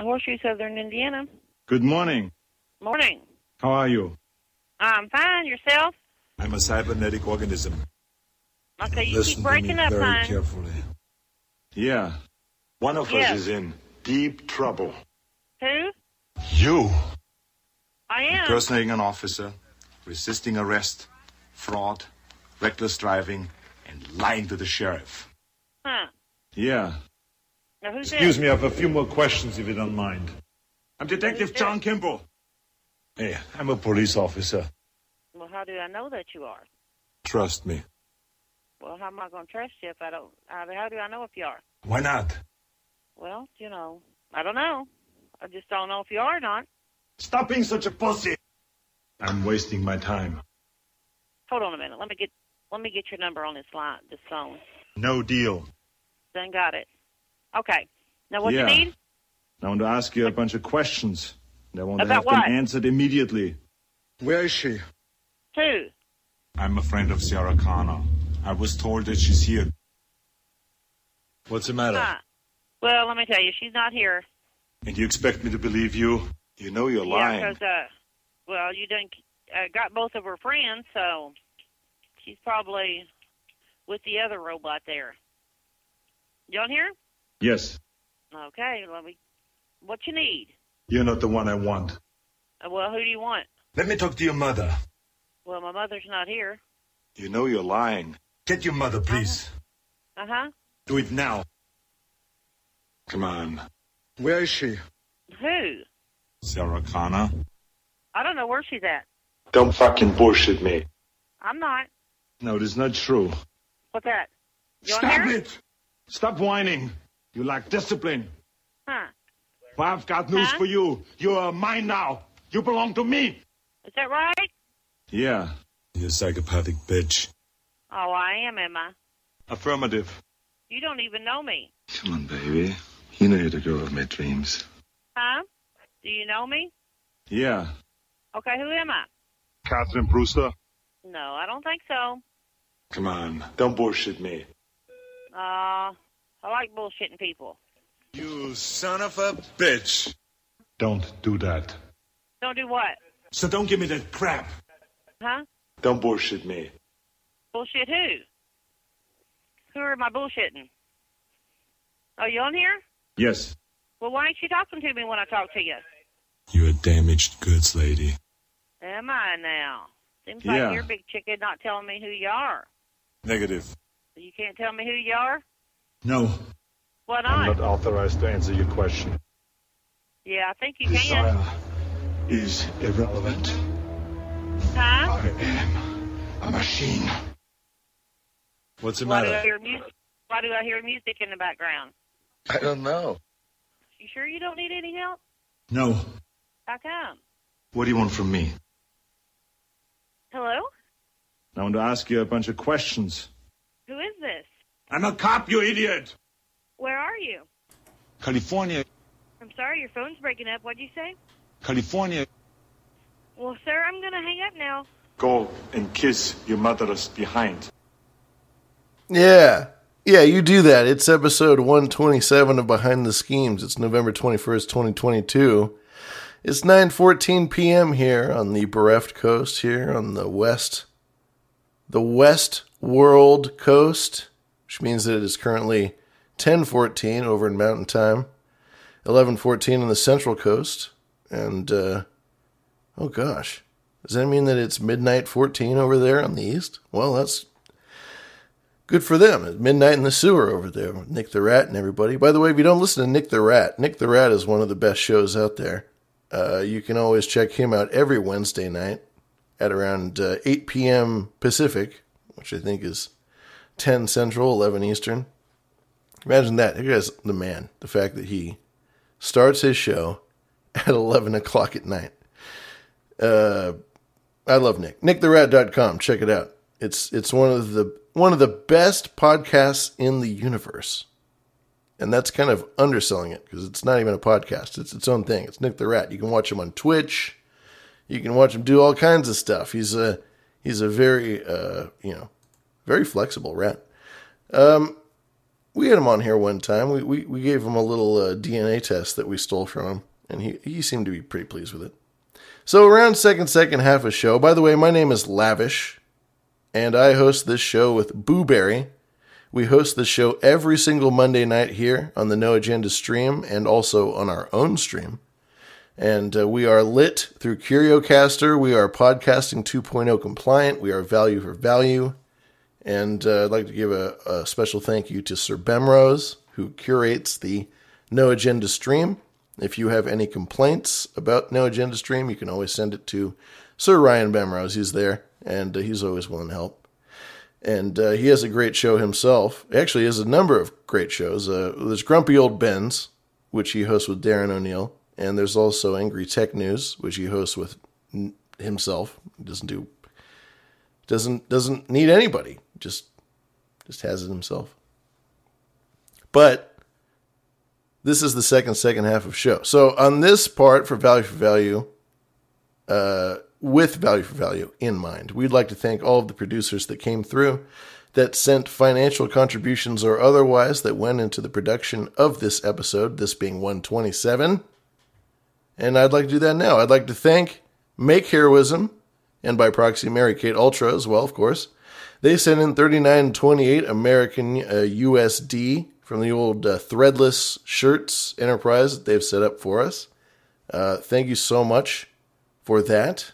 Horseshoe Southern Indiana. Good morning. Morning. How are you? I'm fine. Yourself? I'm a cybernetic organism. Okay, you Listen keep breaking to me up, very hon. carefully. Yeah. One of Yes. us is in deep trouble. Who? You. I am. Impersonating an officer, resisting arrest, fraud, reckless driving, and lying to the sheriff. Huh. Yeah. Now who's Excuse this? me, I have a few more questions if you don't mind. I'm Detective John Kimble. Hey, I'm a police officer. Well, how do I know that you are? Trust me. Well, how am I going to trust you if I don't? How, how do I know if you are? Why not? Well, you know, I don't know. I just don't know if you are or not. Stop being such a pussy. I'm wasting my time. Hold on a minute. Let me get let me get your number on this line, this phone. No deal. Then got it. Okay. Now what Yeah. you need? I want to ask you a bunch of questions. And I want to have what? them answered immediately. Where is she? Who? I'm a friend of Sarah Connor. I was told that she's here. What's the matter? Huh. Well, let me tell you, she's not here. And you expect me to believe you? You know you're Yeah, lying. 'cause uh, well, you done uh, got both of her friends, so she's probably with the other robot there. You on here? Yes. Okay. Let me. What you need? You're not the one I want. Uh, well, who do you want? Let me talk to your mother. Well, my mother's not here. You know you're lying. Get your mother, please. Uh huh. Do it now. Come on. Where is she? Who? Sarah Connor. I don't know where she's at. Don't fucking bullshit me. I'm not. No, it is not true. What's that? You Stop here? it! Stop whining. You lack discipline. Huh? Well, I've got news Huh? for you. You are mine now. You belong to me. Is that right? Yeah. You psychopathic bitch. Oh, I am, am I? Affirmative. You don't even know me, Come on, baby. You know you're the girl of my dreams. huh? Do you know me? Yeah. Okay, who am I? Katherine Brewster. No, I don't think so. Come on. Don't bullshit me. Uh, I like bullshitting people. You son of a bitch. Don't do that. Don't do what? So don't give me that crap. Huh? Don't bullshit me. Bullshit who? Who am I bullshitting? Are you on here? Yes. Well, why ain't you talking to me when I talk to you? You're a damaged goods lady. Am I now? Seems like you're big chicken not telling me who you are. Negative. You can't tell me who you are? No. Why not? I'm not? not authorized to answer your question. Yeah, I think you can. Desire is irrelevant. Huh? I am a machine. What's the Why do I hear music? Why do I hear music in the background? I don't know. You sure you don't need any help? No. How come? What do you want from me? Hello? I want to ask you a bunch of questions. Who is this? I'm a cop, you idiot! Where are you? California. I'm sorry, your phone's breaking up. What'd you say? California. Well, sir, I'm gonna hang up now. Go and kiss your mother's behind. Yeah. Yeah, you do that. It's episode 127 of Behind the Schemes. It's November 21st, 2022. It's 9:14 p.m. here on the bereft coast here on the west the west world coast, which means that it is currently 10:14 over in mountain time, 11:14 on the central coast, and uh oh gosh. Does that mean that it's midnight 14 over there on the east? Well, that's Good for them. It's midnight in the sewer over there with Nick the Rat and everybody. By the way, if you don't listen to Nick the Rat, Nick the Rat is one of the best shows out there. Uh, you can always check him out every Wednesday night at around uh, 8 p.m. Pacific, which I think is 10 Central, 11 Eastern. Imagine that. That guy's the man. The fact that he starts his show at 11 o'clock at night. Uh, I love Nick. NickTheRat.com. Check it out. It's it's one of the one of the best podcasts in the universe. And that's kind of underselling it because it's not even a podcast. It's its own thing. It's Nick the Rat. You can watch him on Twitch. You can watch him do all kinds of stuff. He's a he's a very uh, you know very flexible rat. Um, we had him on here one time. We we, we gave him a little uh, DNA test that we stole from him, and he he seemed to be pretty pleased with it. So around second second half of show. By the way, my name is Lavish, and I host this show with Booberry. We host the show every single Monday night here on the No Agenda stream and also on our own stream. And uh, we are lit through CurioCaster. We are podcasting 2.0 compliant. We are value for value. And uh, I'd like to give a, a special thank you to Sir Bemrose, who curates the No Agenda stream. If you have any complaints about No Agenda stream, you can always send it to Sir Ryan Bemrose. He's there, and uh, he's always willing to help. And uh, he has a great show himself. Actually, he has a number of great shows. Uh, there's Grumpy Old Ben's, which he hosts with Darren O'Neill, and there's also Angry Tech News, which he hosts with himself. He doesn't do doesn't doesn't need anybody. Just just has it himself. But this is the second second half of show. So on this part for value for value, uh, with value for value in mind, we'd like to thank all of the producers that came through, that sent financial contributions or otherwise that went into the production of this episode. This being 127, and I'd like to do that now. I'd like to thank Make Heroism, and by proxy Mary Kate Ultra as well, of course. They sent in 3928 American uh, USD from the old uh, threadless shirts enterprise that they've set up for us. Uh, thank you so much for that.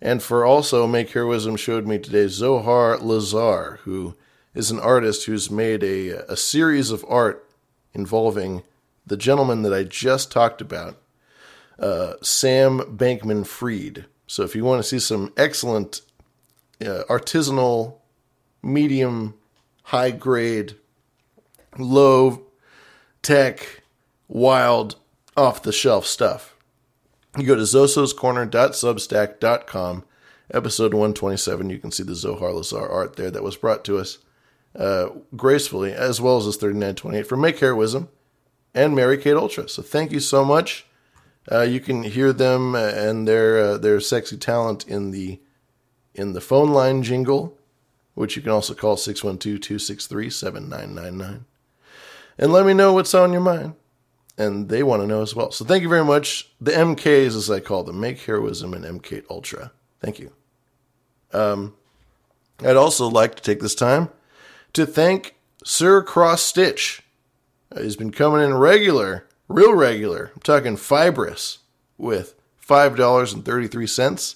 And for also Make Heroism showed me today Zohar Lazar, who is an artist who's made a, a series of art involving the gentleman that I just talked about, uh, Sam Bankman Fried. So if you want to see some excellent uh, artisanal, medium, high grade, low tech, wild, off the shelf stuff, you go to zososcorner.substack.com, episode 127. You can see the Zohar Lazar art there that was brought to us uh, gracefully, as well as this 3928 for Make Heroism and Mary Kate Ultra. So thank you so much. Uh, you can hear them and their uh, their sexy talent in the in the phone line jingle, which you can also call 612-263-7999. And let me know what's on your mind. And they want to know as well. So thank you very much. The MKs, as I call them, Make Heroism and MK Ultra. Thank you. Um, I'd also like to take this time to thank Sir Cross Stitch. Uh, he's been coming in regular real regular. I'm talking fibrous with $5.33.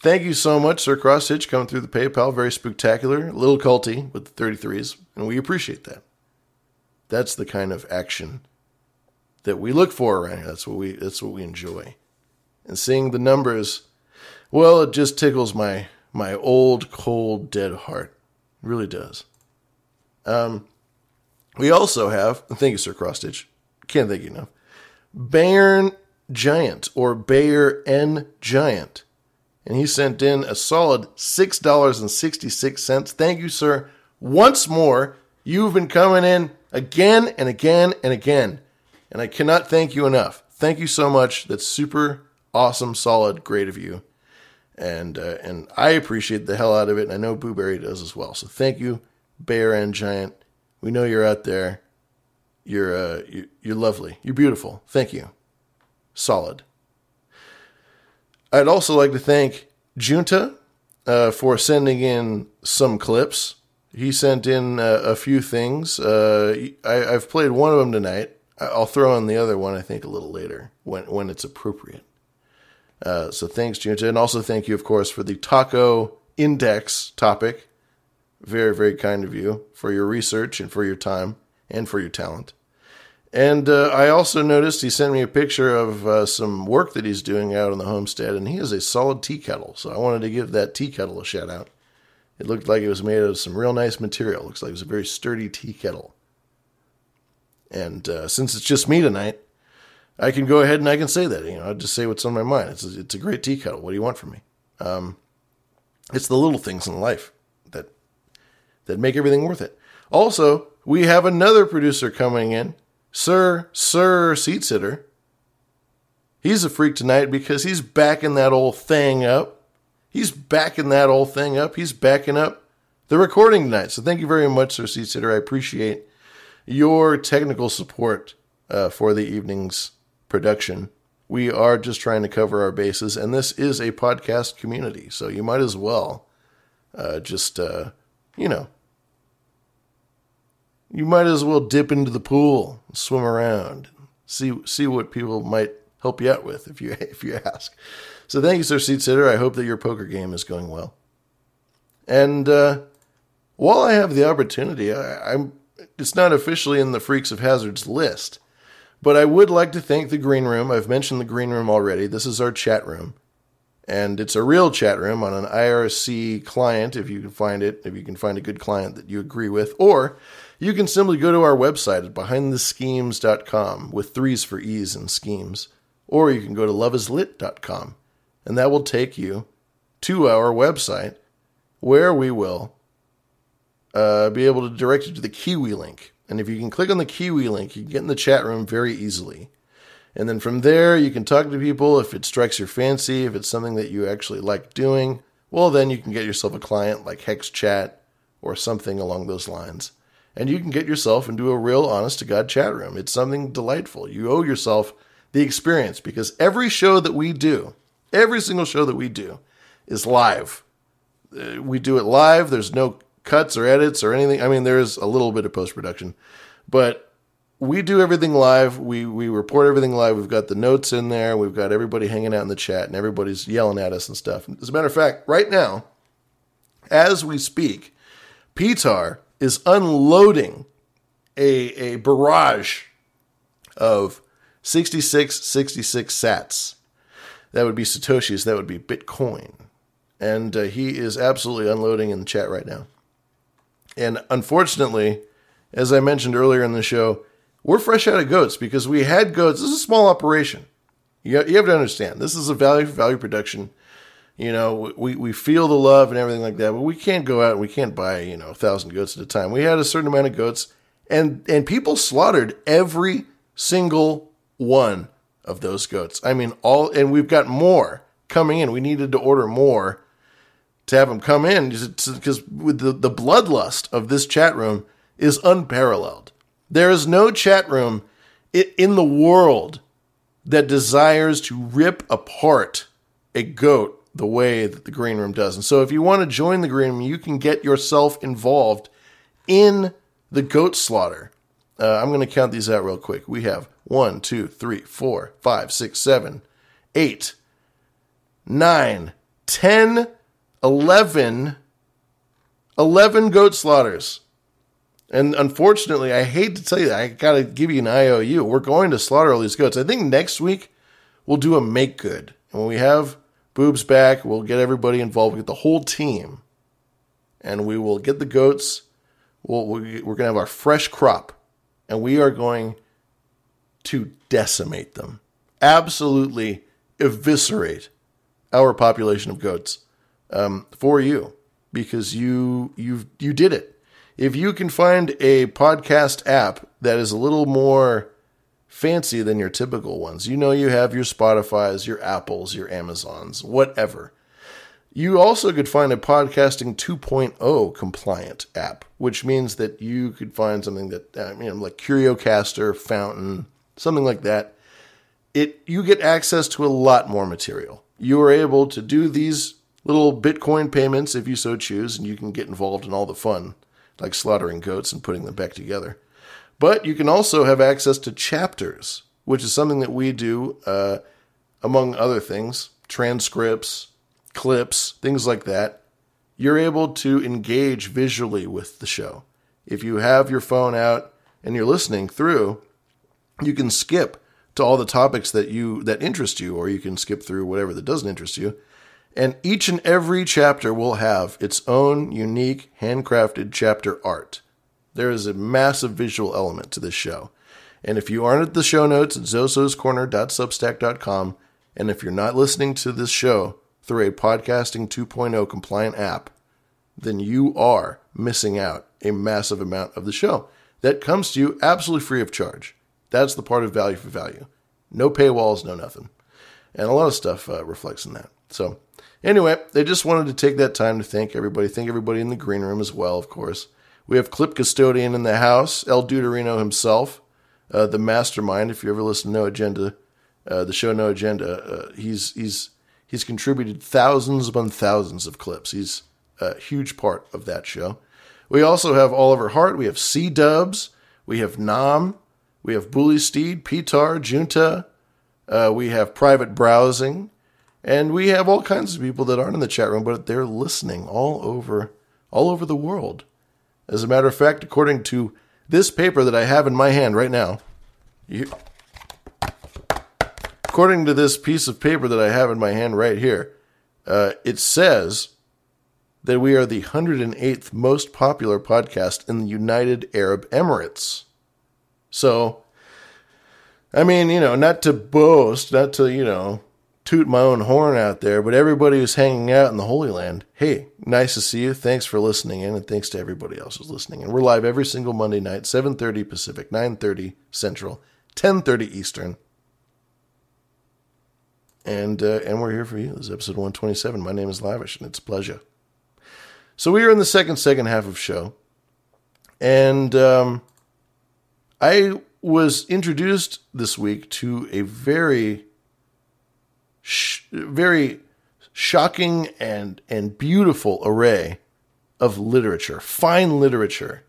Thank you so much, Sir Cross Stitch, coming through the PayPal. Very spectacular. A little culty with the 33s, and we appreciate that. That's the kind of action that we look for around here. That's what we that's what we enjoy. And seeing the numbers, well, it just tickles my my old, cold, dead heart. It really does. Um we also have, thank you, Sir Crosstitch. Can't thank you enough. Bayern Giant or Bayer N Giant. And he sent in a solid $6.66. Thank you, sir. Once more, you've been coming in again and again and again. And I cannot thank you enough. Thank you so much. That's super awesome, solid, great of you. And uh, and I appreciate the hell out of it. And I know Booberry does as well. So thank you, Bear and Giant. We know you're out there. You're uh, you're, you're lovely. You're beautiful. Thank you. Solid. I'd also like to thank Junta uh, for sending in some clips. He sent in uh, a few things. Uh, I, have played one of them tonight. I'll throw in the other one, I think, a little later when, when it's appropriate. Uh, so thanks, Junta. And also thank you, of course, for the taco index topic. Very, very kind of you for your research and for your time and for your talent. And uh, I also noticed he sent me a picture of uh, some work that he's doing out on the homestead, and he has a solid tea kettle. So I wanted to give that tea kettle a shout out. It looked like it was made of some real nice material. Looks like it was a very sturdy tea kettle. And uh, since it's just me tonight, I can go ahead and I can say that. You know, I just say what's on my mind. It's a, it's a great tea kettle. What do you want from me? Um, it's the little things in life that that make everything worth it. Also, we have another producer coming in Sir, Sir Seat Sitter. He's a freak tonight because he's backing that old thing up. He's backing that old thing up. He's backing up the recording tonight. So thank you very much, Sir Seat Sitter. I appreciate your technical support uh, for the evening's production. We are just trying to cover our bases, and this is a podcast community, so you might as well uh, just, uh, you know, you might as well dip into the pool, swim around, see see what people might help you out with if you if you ask. So thank you, Sir Seat Sitter. I hope that your poker game is going well. And uh, while I have the opportunity, I, I'm it's not officially in the Freaks of Hazards list, but I would like to thank the Green Room. I've mentioned the Green Room already. This is our chat room. And it's a real chat room on an IRC client, if you can find it, if you can find a good client that you agree with, or you can simply go to our website at behindtheschemes.com with threes for ease and schemes, or you can go to loveislit.com, and that will take you to our website where we will uh, be able to direct you to the Kiwi link. And if you can click on the Kiwi link, you can get in the chat room very easily. And then from there, you can talk to people if it strikes your fancy, if it's something that you actually like doing. Well, then you can get yourself a client like HexChat or something along those lines and you can get yourself into a real honest to God chat room. It's something delightful. You owe yourself the experience because every show that we do, every single show that we do is live. Uh, we do it live. There's no cuts or edits or anything. I mean, there is a little bit of post production, but we do everything live. We we report everything live. We've got the notes in there. We've got everybody hanging out in the chat, and everybody's yelling at us and stuff. As a matter of fact, right now, as we speak, Pitar is unloading a, a barrage of 66, 66 sats. That would be Satoshis, that would be Bitcoin. And uh, he is absolutely unloading in the chat right now. And unfortunately, as I mentioned earlier in the show, we're fresh out of goats because we had goats. This is a small operation. You, have to understand, this is a value for value production you know, we, we feel the love and everything like that, but we can't go out and we can't buy, you know, a thousand goats at a time. We had a certain amount of goats and, and people slaughtered every single one of those goats. I mean, all, and we've got more coming in. We needed to order more to have them come in because with the, the bloodlust of this chat room is unparalleled. There is no chat room in the world that desires to rip apart a goat the way that the green room does. And so if you want to join the green room, you can get yourself involved in the goat slaughter. Uh, I'm going to count these out real quick. We have one, two, three, four, five, six, seven, eight, nine, ten, eleven, eleven goat slaughters. And unfortunately, I hate to tell you that. I got to give you an IOU. We're going to slaughter all these goats. I think next week we'll do a make good. And when we have boobs back, we'll get everybody involved. We'll get the whole team. And we will get the goats. We'll, we're going to have our fresh crop. And we are going to decimate them. Absolutely eviscerate our population of goats um, for you because you you you did it. If you can find a podcast app that is a little more fancy than your typical ones, you know you have your Spotify's, your Apples, your Amazons, whatever. You also could find a podcasting 2.0 compliant app, which means that you could find something that you know, like CurioCaster, Fountain, something like that. It you get access to a lot more material. You are able to do these little Bitcoin payments if you so choose, and you can get involved in all the fun, like slaughtering goats and putting them back together. But you can also have access to chapters, which is something that we do, uh, among other things, transcripts, clips, things like that. You're able to engage visually with the show. If you have your phone out and you're listening through, you can skip to all the topics that you that interest you, or you can skip through whatever that doesn't interest you. And each and every chapter will have its own unique handcrafted chapter art. There is a massive visual element to this show. And if you aren't at the show notes at zososcorner.substack.com, and if you're not listening to this show through a podcasting 2.0 compliant app, then you are missing out a massive amount of the show that comes to you absolutely free of charge. That's the part of value for value. No paywalls, no nothing. And a lot of stuff uh, reflects in that. So, anyway, they just wanted to take that time to thank everybody. Thank everybody in the green room as well, of course. We have Clip Custodian in the house, El Deuterino himself, uh, the mastermind. If you ever listen to No Agenda, uh, the show No Agenda, uh, he's he's he's contributed thousands upon thousands of clips. He's a huge part of that show. We also have Oliver Hart. We have C Dubs. We have Nam. We have Bully Steed, Pitar, Junta. Uh, we have private browsing. And we have all kinds of people that aren't in the chat room, but they're listening all over all over the world. As a matter of fact, according to this paper that I have in my hand right now, you, according to this piece of paper that I have in my hand right here, uh, it says that we are the 108th most popular podcast in the United Arab Emirates. So, I mean, you know, not to boast, not to, you know, toot my own horn out there, but everybody who's hanging out in the Holy Land, hey, nice to see you. Thanks for listening in, and thanks to everybody else who's listening. And we're live every single Monday night, 7.30 Pacific, 9.30 Central, 10.30 Eastern. And, uh, and we're here for you. This is episode 127. My name is Lavish, and it's a pleasure. So we are in the second, second half of show. And um, I was introduced this week to a very sh- very shocking and and beautiful array of literature, fine literature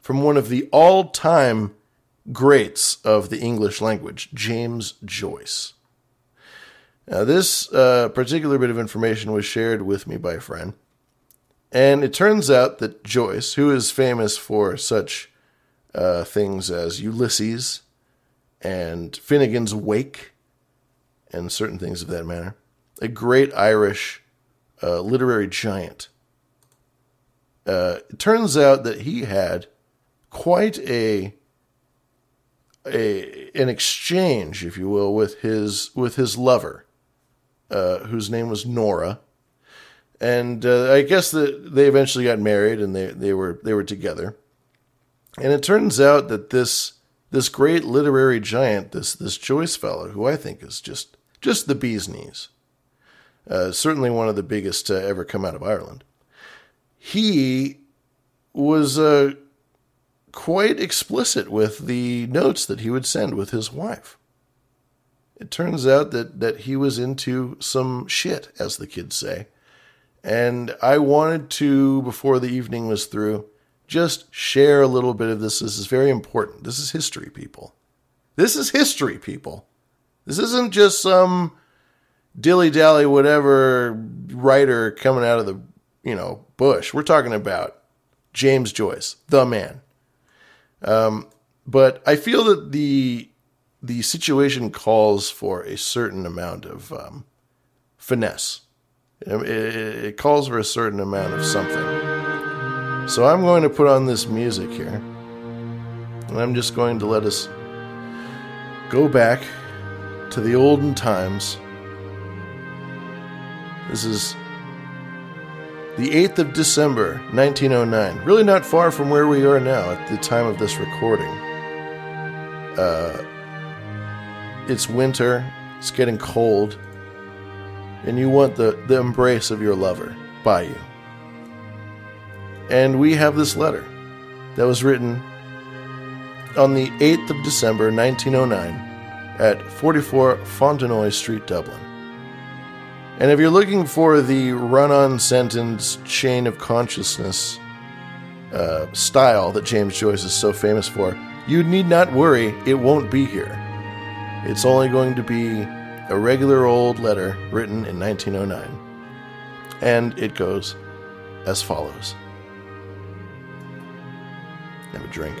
from one of the all-time greats of the English language, James Joyce. Now, this uh, particular bit of information was shared with me by a friend, and it turns out that Joyce, who is famous for such uh, things as Ulysses and Finnegans Wake, and certain things of that manner. A great Irish uh, literary giant. Uh, it turns out that he had quite a a an exchange, if you will, with his with his lover, uh, whose name was Nora, and uh, I guess that they eventually got married and they they were they were together. And it turns out that this this great literary giant, this this Joyce fellow, who I think is just just the bee's knees. Uh, certainly one of the biggest to ever come out of Ireland. He was uh, quite explicit with the notes that he would send with his wife. It turns out that, that he was into some shit, as the kids say. And I wanted to, before the evening was through, just share a little bit of this. This is very important. This is history, people. This is history, people. This isn't just some dilly dally whatever writer coming out of the you know bush. We're talking about James Joyce, the man. Um, but I feel that the the situation calls for a certain amount of um, finesse. It, it, it calls for a certain amount of something. So I'm going to put on this music here, and I'm just going to let us go back to the olden times. This is the 8th of December, 1909. Really not far from where we are now at the time of this recording. Uh, it's winter, it's getting cold, and you want the, the embrace of your lover by you. And we have this letter that was written on the 8th of December, 1909, at 44 Fontenoy Street, Dublin. And if you're looking for the run on sentence chain of consciousness uh, style that James Joyce is so famous for, you need not worry, it won't be here. It's only going to be a regular old letter written in 1909. And it goes as follows Have a drink.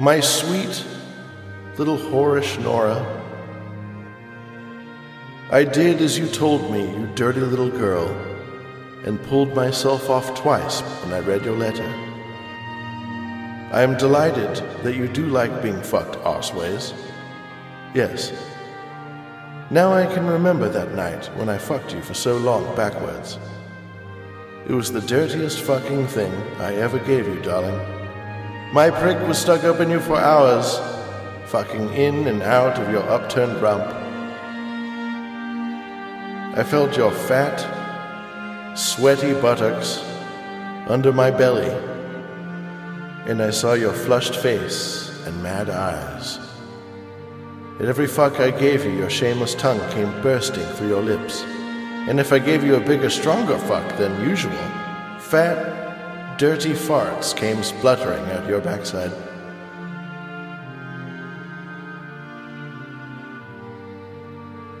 My sweet little whorish Nora, I did as you told me, you dirty little girl, and pulled myself off twice when I read your letter. I am delighted that you do like being fucked arseways. Yes. Now I can remember that night when I fucked you for so long backwards. It was the dirtiest fucking thing I ever gave you, darling. My prick was stuck up in you for hours, fucking in and out of your upturned rump. I felt your fat, sweaty buttocks under my belly, and I saw your flushed face and mad eyes. At every fuck I gave you, your shameless tongue came bursting through your lips. And if I gave you a bigger, stronger fuck than usual, fat, dirty farts came spluttering out your backside.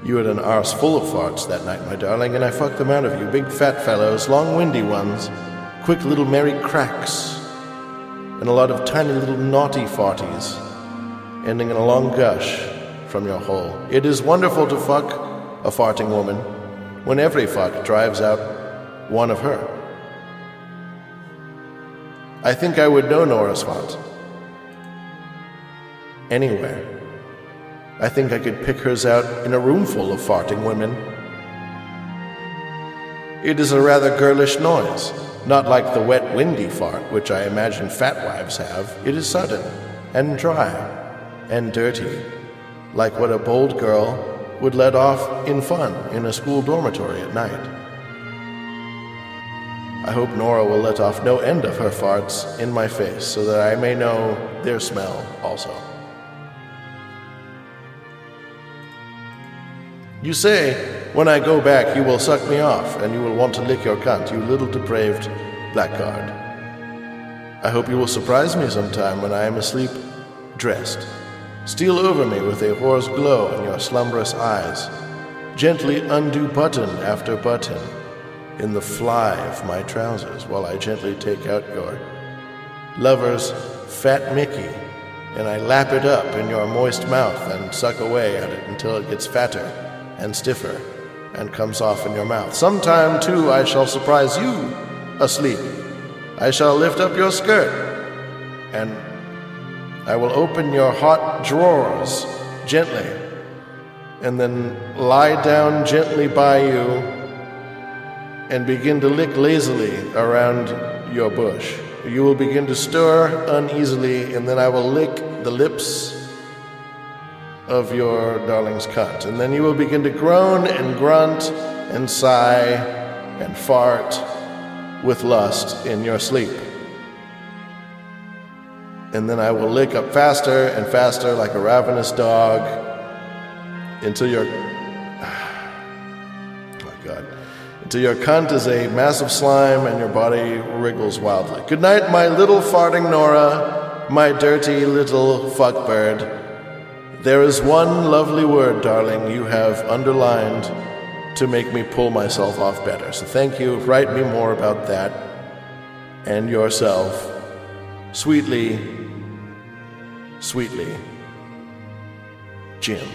You had an arse full of farts that night, my darling, and I fucked them out of you, big fat fellows, long windy ones, quick little merry cracks, and a lot of tiny little naughty farties, ending in a long gush from your hole. It is wonderful to fuck a farting woman when every fuck drives out one of her. I think I would know Nora's font. Anywhere. I think I could pick hers out in a room full of farting women. It is a rather girlish noise, not like the wet, windy fart which I imagine fat wives have. It is sudden, and dry, and dirty, like what a bold girl would let off in fun in a school dormitory at night. I hope Nora will let off no end of her farts in my face so that I may know their smell also. You say, when I go back, you will suck me off and you will want to lick your cunt, you little depraved blackguard. I hope you will surprise me sometime when I am asleep, dressed. Steal over me with a whore's glow in your slumberous eyes. Gently undo button after button in the fly of my trousers while I gently take out your lover's fat Mickey and I lap it up in your moist mouth and suck away at it until it gets fatter and stiffer and comes off in your mouth. Sometime, too, I shall surprise you asleep. I shall lift up your skirt and I will open your hot drawers gently and then lie down gently by you and begin to lick lazily around your bush. You will begin to stir uneasily, and then I will lick the lips of your darling's cunt. And then you will begin to groan and grunt and sigh and fart with lust in your sleep. And then I will lick up faster and faster like a ravenous dog until you're. Until your cunt is a massive slime and your body wriggles wildly. Good night, my little farting Nora, my dirty little fuckbird. There is one lovely word, darling, you have underlined to make me pull myself off better. So thank you. Write me more about that and yourself. Sweetly, sweetly, Jim.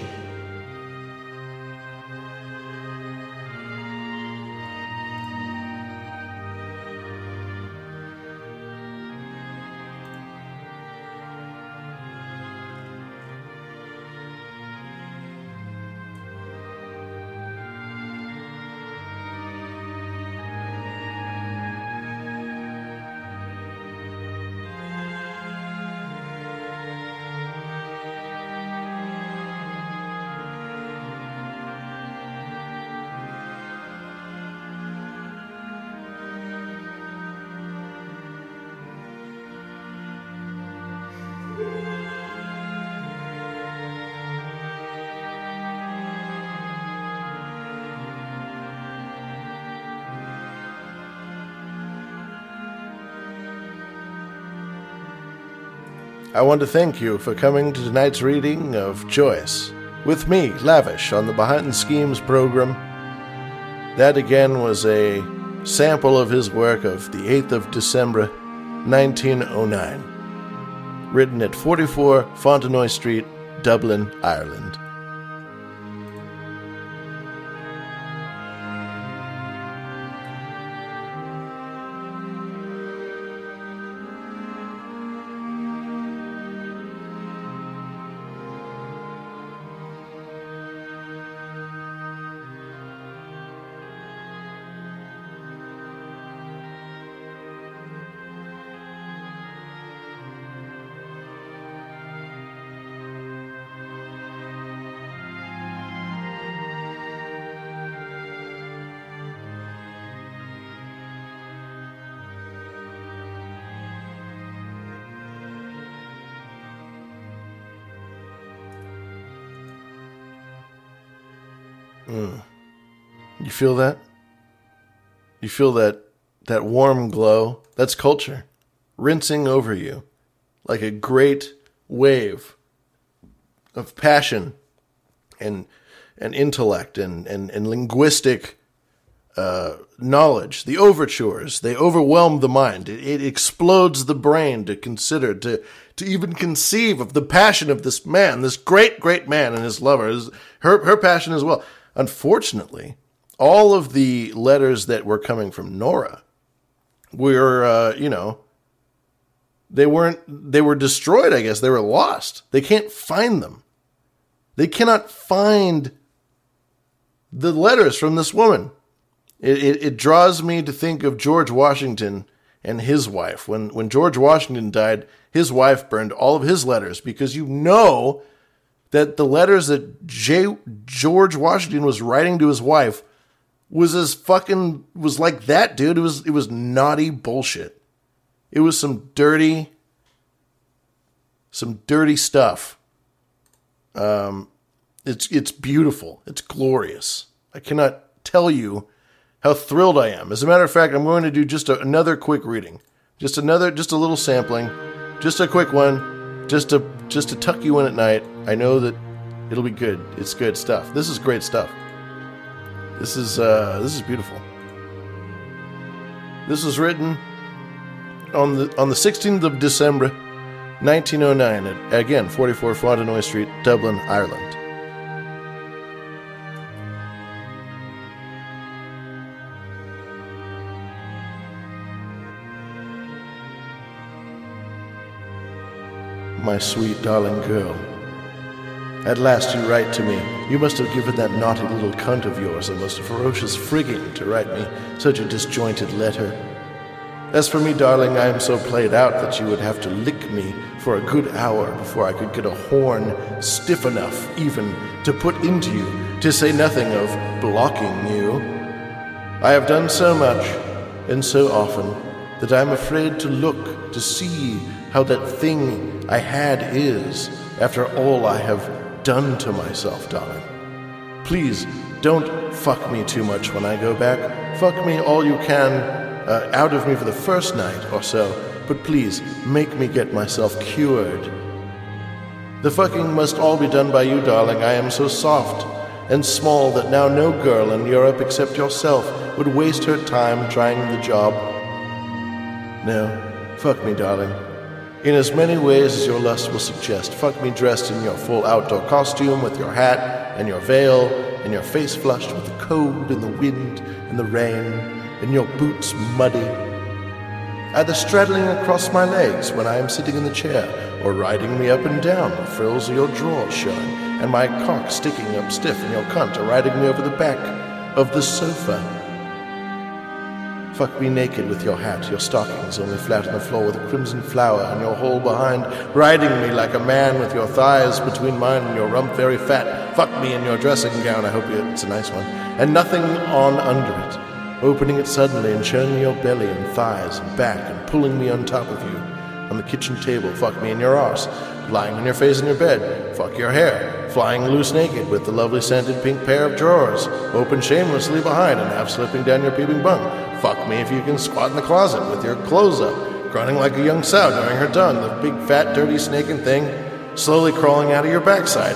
I want to thank you for coming to tonight's reading of Joyce with me, Lavish, on the Behind the Schemes program. That again was a sample of his work of the 8th of December, 1909, written at 44 Fontenoy Street, Dublin, Ireland. Feel that? You feel that that warm glow? That's culture rinsing over you like a great wave of passion and and intellect and and, and linguistic uh, knowledge. The overtures they overwhelm the mind. It, it explodes the brain to consider to to even conceive of the passion of this man, this great great man and his lover. His, her her passion as well. Unfortunately, all of the letters that were coming from Nora were, uh, you know, they weren't, they were destroyed, I guess. They were lost. They can't find them. They cannot find the letters from this woman. It, it, it draws me to think of George Washington and his wife. When, when George Washington died, his wife burned all of his letters because you know that the letters that J- George Washington was writing to his wife was as fucking was like that, dude. It was it was naughty bullshit. It was some dirty, some dirty stuff. Um, it's it's beautiful. It's glorious. I cannot tell you how thrilled I am. As a matter of fact, I'm going to do just a, another quick reading, just another, just a little sampling, just a quick one, just to just to tuck you in at night. I know that it'll be good. It's good stuff. This is great stuff. This is uh, this is beautiful. This was written on the on the 16th of December, 1909, at again 44 Fontenoy Street, Dublin, Ireland. My sweet darling girl. At last you write to me. You must have given that naughty little cunt of yours a most ferocious frigging to write me such a disjointed letter. As for me, darling, I am so played out that you would have to lick me for a good hour before I could get a horn stiff enough even to put into you, to say nothing of blocking you. I have done so much and so often that I am afraid to look to see how that thing I had is after all I have done to myself, darling. Please Don't fuck me too much when I go back. Fuck me all you can uh, out of me for the first night or so, but please make me get myself cured. The fucking must all be done by you, darling. I am so soft and small that now no girl in Europe except yourself would waste her time trying the job. No, fuck me, darling. In as many ways as your lust will suggest. Fuck me dressed in your full outdoor costume with your hat and your veil and your face flushed with the cold and the wind and the rain and your boots muddy. Either straddling across my legs when I am sitting in the chair or riding me up and down, the frills of your drawers showing and my cock sticking up stiff in your cunt or riding me over the back of the sofa. Fuck me naked with your hat, your stockings only flat on the floor with a crimson flower and your hole behind, riding me like a man with your thighs between mine and your rump very fat. Fuck me in your dressing gown, I hope it's a nice one, and nothing on under it, opening it suddenly and showing me your belly and thighs and back and pulling me on top of you. On the kitchen table, fuck me in your arse, lying on your face in your bed, fuck your hair, flying loose naked with the lovely scented pink pair of drawers, open shamelessly behind and half slipping down your peeping bum. Fuck me if you can squat in the closet with your clothes up, grunting like a young sow during her tongue, the big fat dirty snaking thing slowly crawling out of your backside.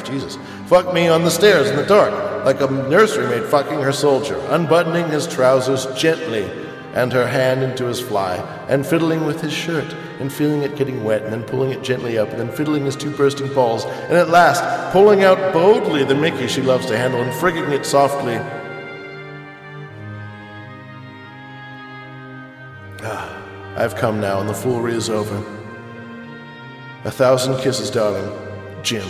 Jesus. Fuck me on the stairs in the dark, like a nursery maid fucking her soldier, unbuttoning his trousers gently and her hand into his fly, and fiddling with his shirt, and feeling it getting wet, and then pulling it gently up, and then fiddling his two bursting balls, and at last pulling out boldly the Mickey she loves to handle, and frigging it softly. Ah, I've come now, and the foolery is over. A thousand kisses, darling. Jim.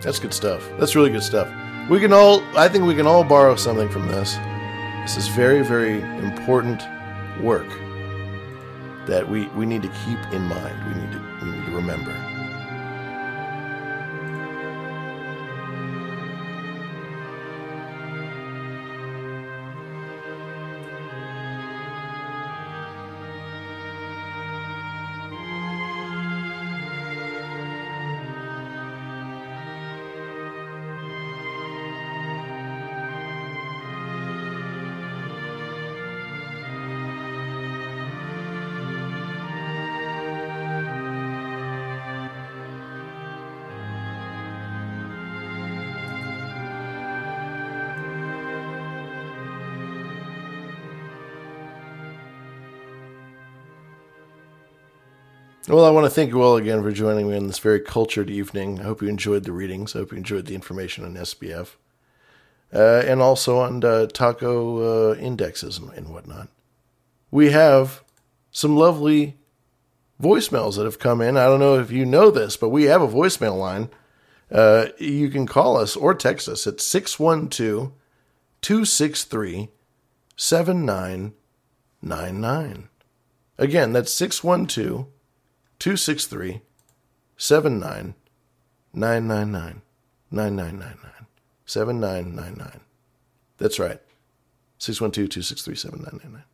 That's good stuff. That's really good stuff. We can all, I think we can all borrow something from this. This is very, very important work that we, we need to keep in mind. We need to, we need to remember. Well, I want to thank you all again for joining me on this very cultured evening. I hope you enjoyed the readings. I hope you enjoyed the information on SBF. Uh, and also on uh, taco uh, indexes and, whatnot. We have some lovely voicemails that have come in. I don't know if you know this, but we have a voicemail line. Uh, you can call us or text us at 612 263 7999. Again, that's 612 263 79 999 9999 7999. That's right. 612 263 7999.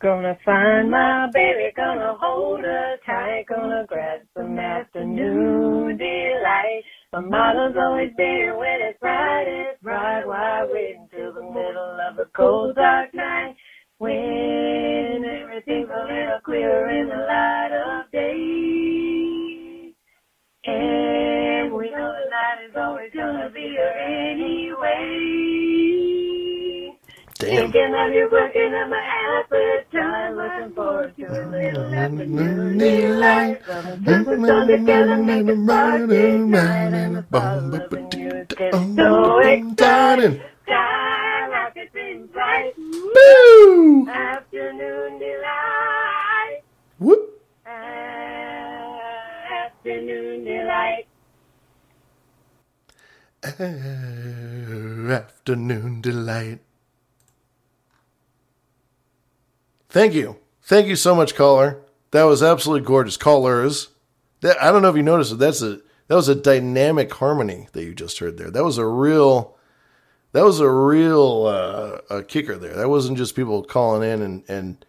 Gonna find my baby, gonna hold her tight, gonna grab some afternoon delight. My motto's always there when it's bright, it's bright. Why wait until the middle of a cold dark night? When everything's a little clearer in the light of day. And we know the night is always gonna be here anyway. Damn. Thinking of you working on my appetite, looking forward to a little afternoon. Just a song together, make a party night, and the thought of you is getting so exciting. Time like it's been bright. Boo! Afternoon delight. Whoop. Afternoon delight. Afternoon delight. Thank you. Thank you so much, caller. That was absolutely gorgeous. Callers. That, I don't know if you noticed it. That's a That was a dynamic harmony that you just heard there. That was a real, that was a real uh, a kicker there. That wasn't just people calling in and, and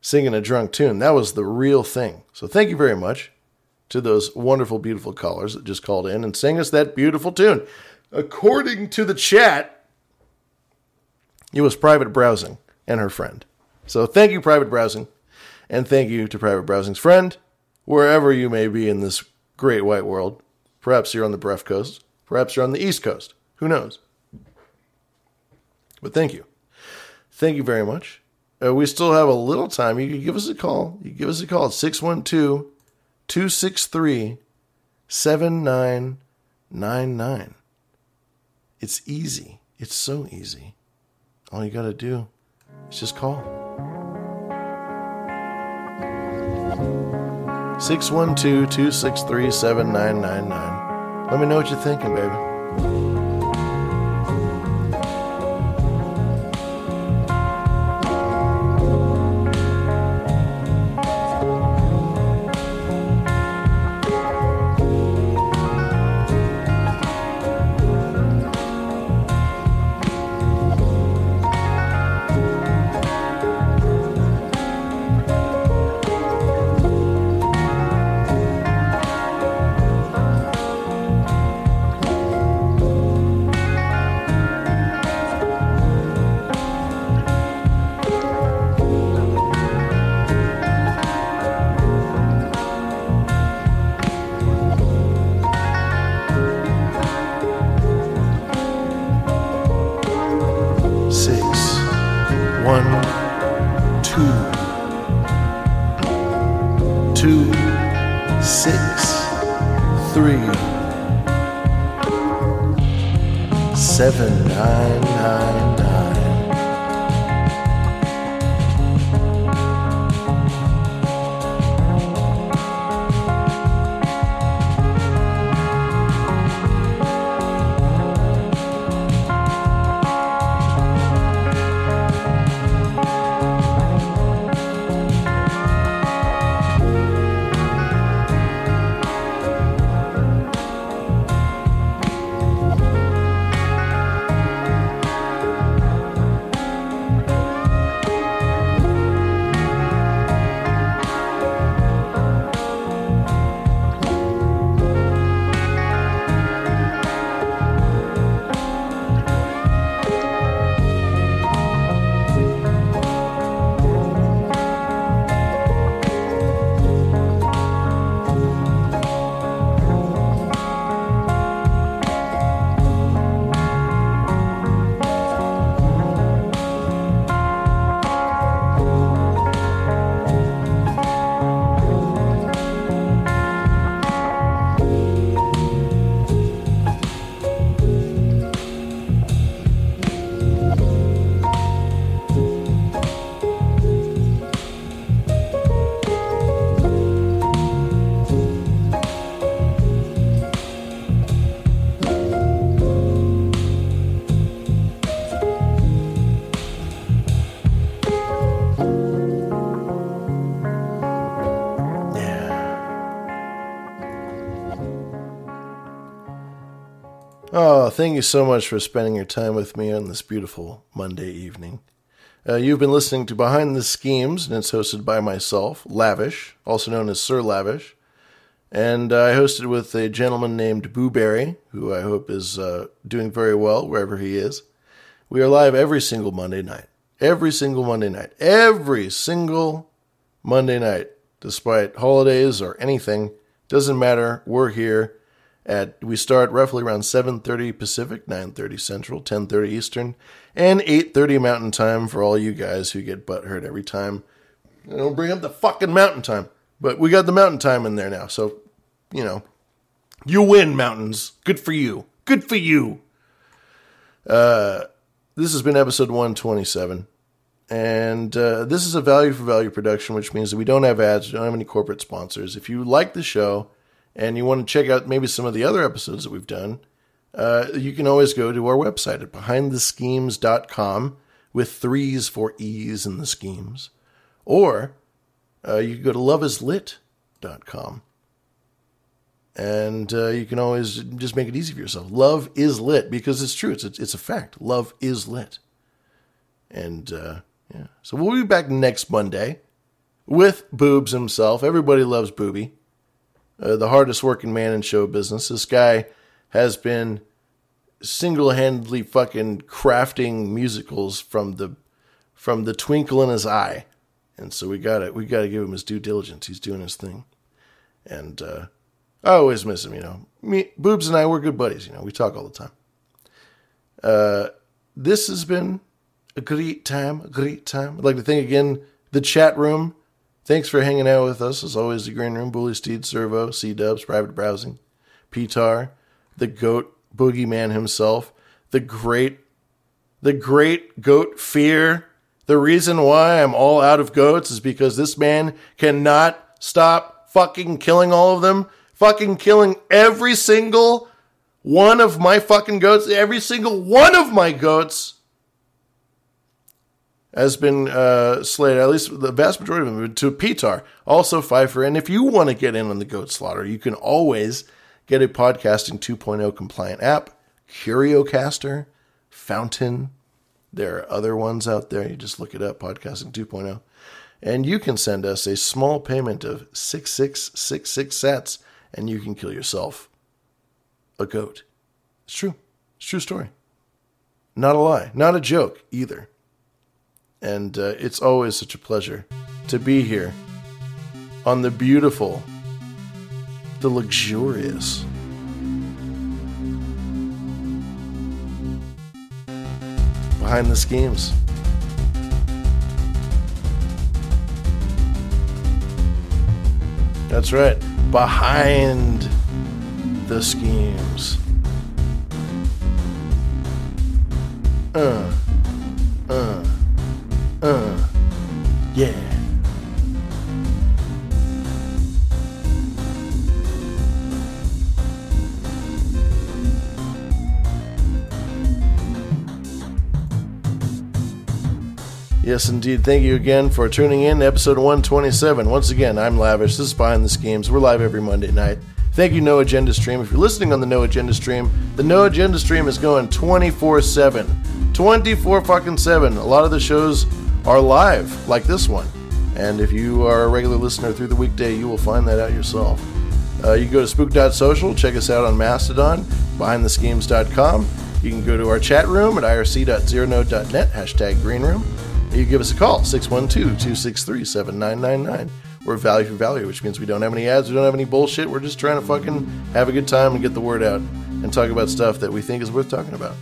singing a drunk tune. That was the real thing. So thank you very much to those wonderful, beautiful callers that just called in and sang us that beautiful tune. According to the chat, it was private browsing and her friend. So thank you, private browsing, and thank you to private browsing's friend, wherever you may be in this great white world. Perhaps you're on the Bref Coast. Perhaps you're on the East Coast. Who knows? But thank you. Thank you very much. Uh, we still have a little time. You can give us a call. You give us a call at 612 263 7999. It's easy. It's so easy. All you got to do is just call. 612 263 7999. Let me know what you're thinking, baby. One, two, two, six, three, seven, nine, nine, thank you so much for spending your time with me on this beautiful Monday evening. Uh, you've been listening to Behind the Schemes, and it's hosted by myself, Lavish, also known as Sir Lavish. And I hosted with a gentleman named Booberry, who I hope is uh, doing very well wherever he is. We are live every single Monday night. Every single Monday night. Every single Monday night. Despite holidays or anything, doesn't matter. We're here at we start roughly around 7:30 Pacific, 9:30 Central, 10:30 Eastern, and 8:30 Mountain Time for all you guys who get butthurt every time. I don't bring up the fucking Mountain Time, but we got the Mountain Time in there now, so you know, you win, mountains. Good for you. Good for you. Uh, this has been episode 127. And uh, this is a value for value production, which means that we don't have ads, we don't have any corporate sponsors. If you like the show and you want to check out maybe some of the other episodes that we've done, uh, you can always go to our website at behindtheschemes.com with threes for E's in the schemes. Or uh, you can go to loveislit.com. and uh, you can always just make it easy for yourself. Love is lit because it's true. It's it's a fact. Love is lit, and uh, yeah. So we'll be back next Monday with Boobs himself. Everybody loves Booby, uh, the hardest working man in show business. This guy has been single handedly fucking crafting musicals from the from the twinkle in his eye, and so we got it. we got to give him his due diligence. He's doing his thing, and uh, I always miss him. You know, me Boobs and I we're good buddies. You know, we talk all the time. Uh, this has been a great time, a great time. I'd like to thank again the chat room. Thanks for hanging out with us. As always, the Green Room, Bully Steed, Servo, C Dubs, Private Browsing, Pitar, the Goat, Boogeyman himself, the great, the great Goat Fear. The reason why I'm all out of goats is because this man cannot stop fucking killing all of them, fucking killing every single one of my fucking goats, every single one of my goats has been uh, slayed, at least the vast majority of them, to Pitar, also Pfeiffer. And if you want to get in on the goat slaughter, you can always get a podcasting 2.0 compliant app, CurioCaster, Fountain. There are other ones out there. You just look it up, podcasting 2.0. And you can send us a small payment of 6666 sats, and you can kill yourself a goat. It's true. It's true story. Not a lie. Not a joke either and uh, it's always such a pleasure to be here on the beautiful, the luxurious. Behind the schemes. That's right. Behind the schemes. Uh. Uh. Uh, yeah. Yes, indeed. Thank you again for tuning in episode 127. Once again, I'm Lavish. This is Behind the Schemes. We're live every Monday night. Thank you, No Agenda Stream. If you're listening on the No Agenda Stream, the No Agenda Stream is going 24 7. 24 fucking 7. A lot of the shows are live, like this one. And if you are a regular listener through the weekday, you will find that out yourself. Uh, you can go to spook.social, check us out on Mastodon, behindtheschemes.com. You can go to our chat room at irc.zeronode.net, hashtag greenroom. You give us a call, 612-263-7999. We're value for value, which means we don't have any ads, we don't have any bullshit. We're just trying to fucking have a good time and get the word out and talk about stuff that we think is worth talking about.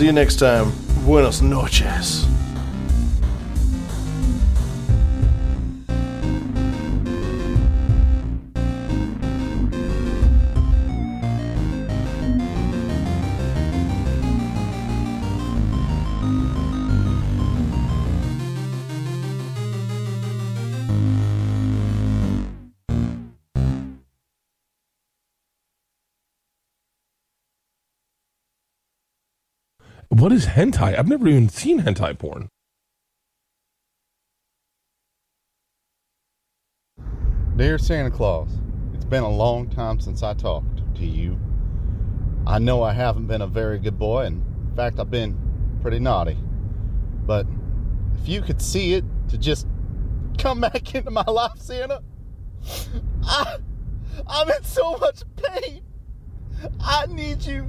See you next time. Buenos noches. What is hentai? I've never even seen hentai porn. Dear Santa Claus, it's been a long time since I talked to you. I know I haven't been a very good boy, and in fact, I've been pretty naughty. But if you could see it to just come back into my life, Santa, I, I'm in so much pain. I need you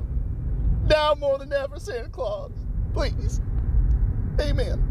now more than ever, Santa Claus. Please. Amen.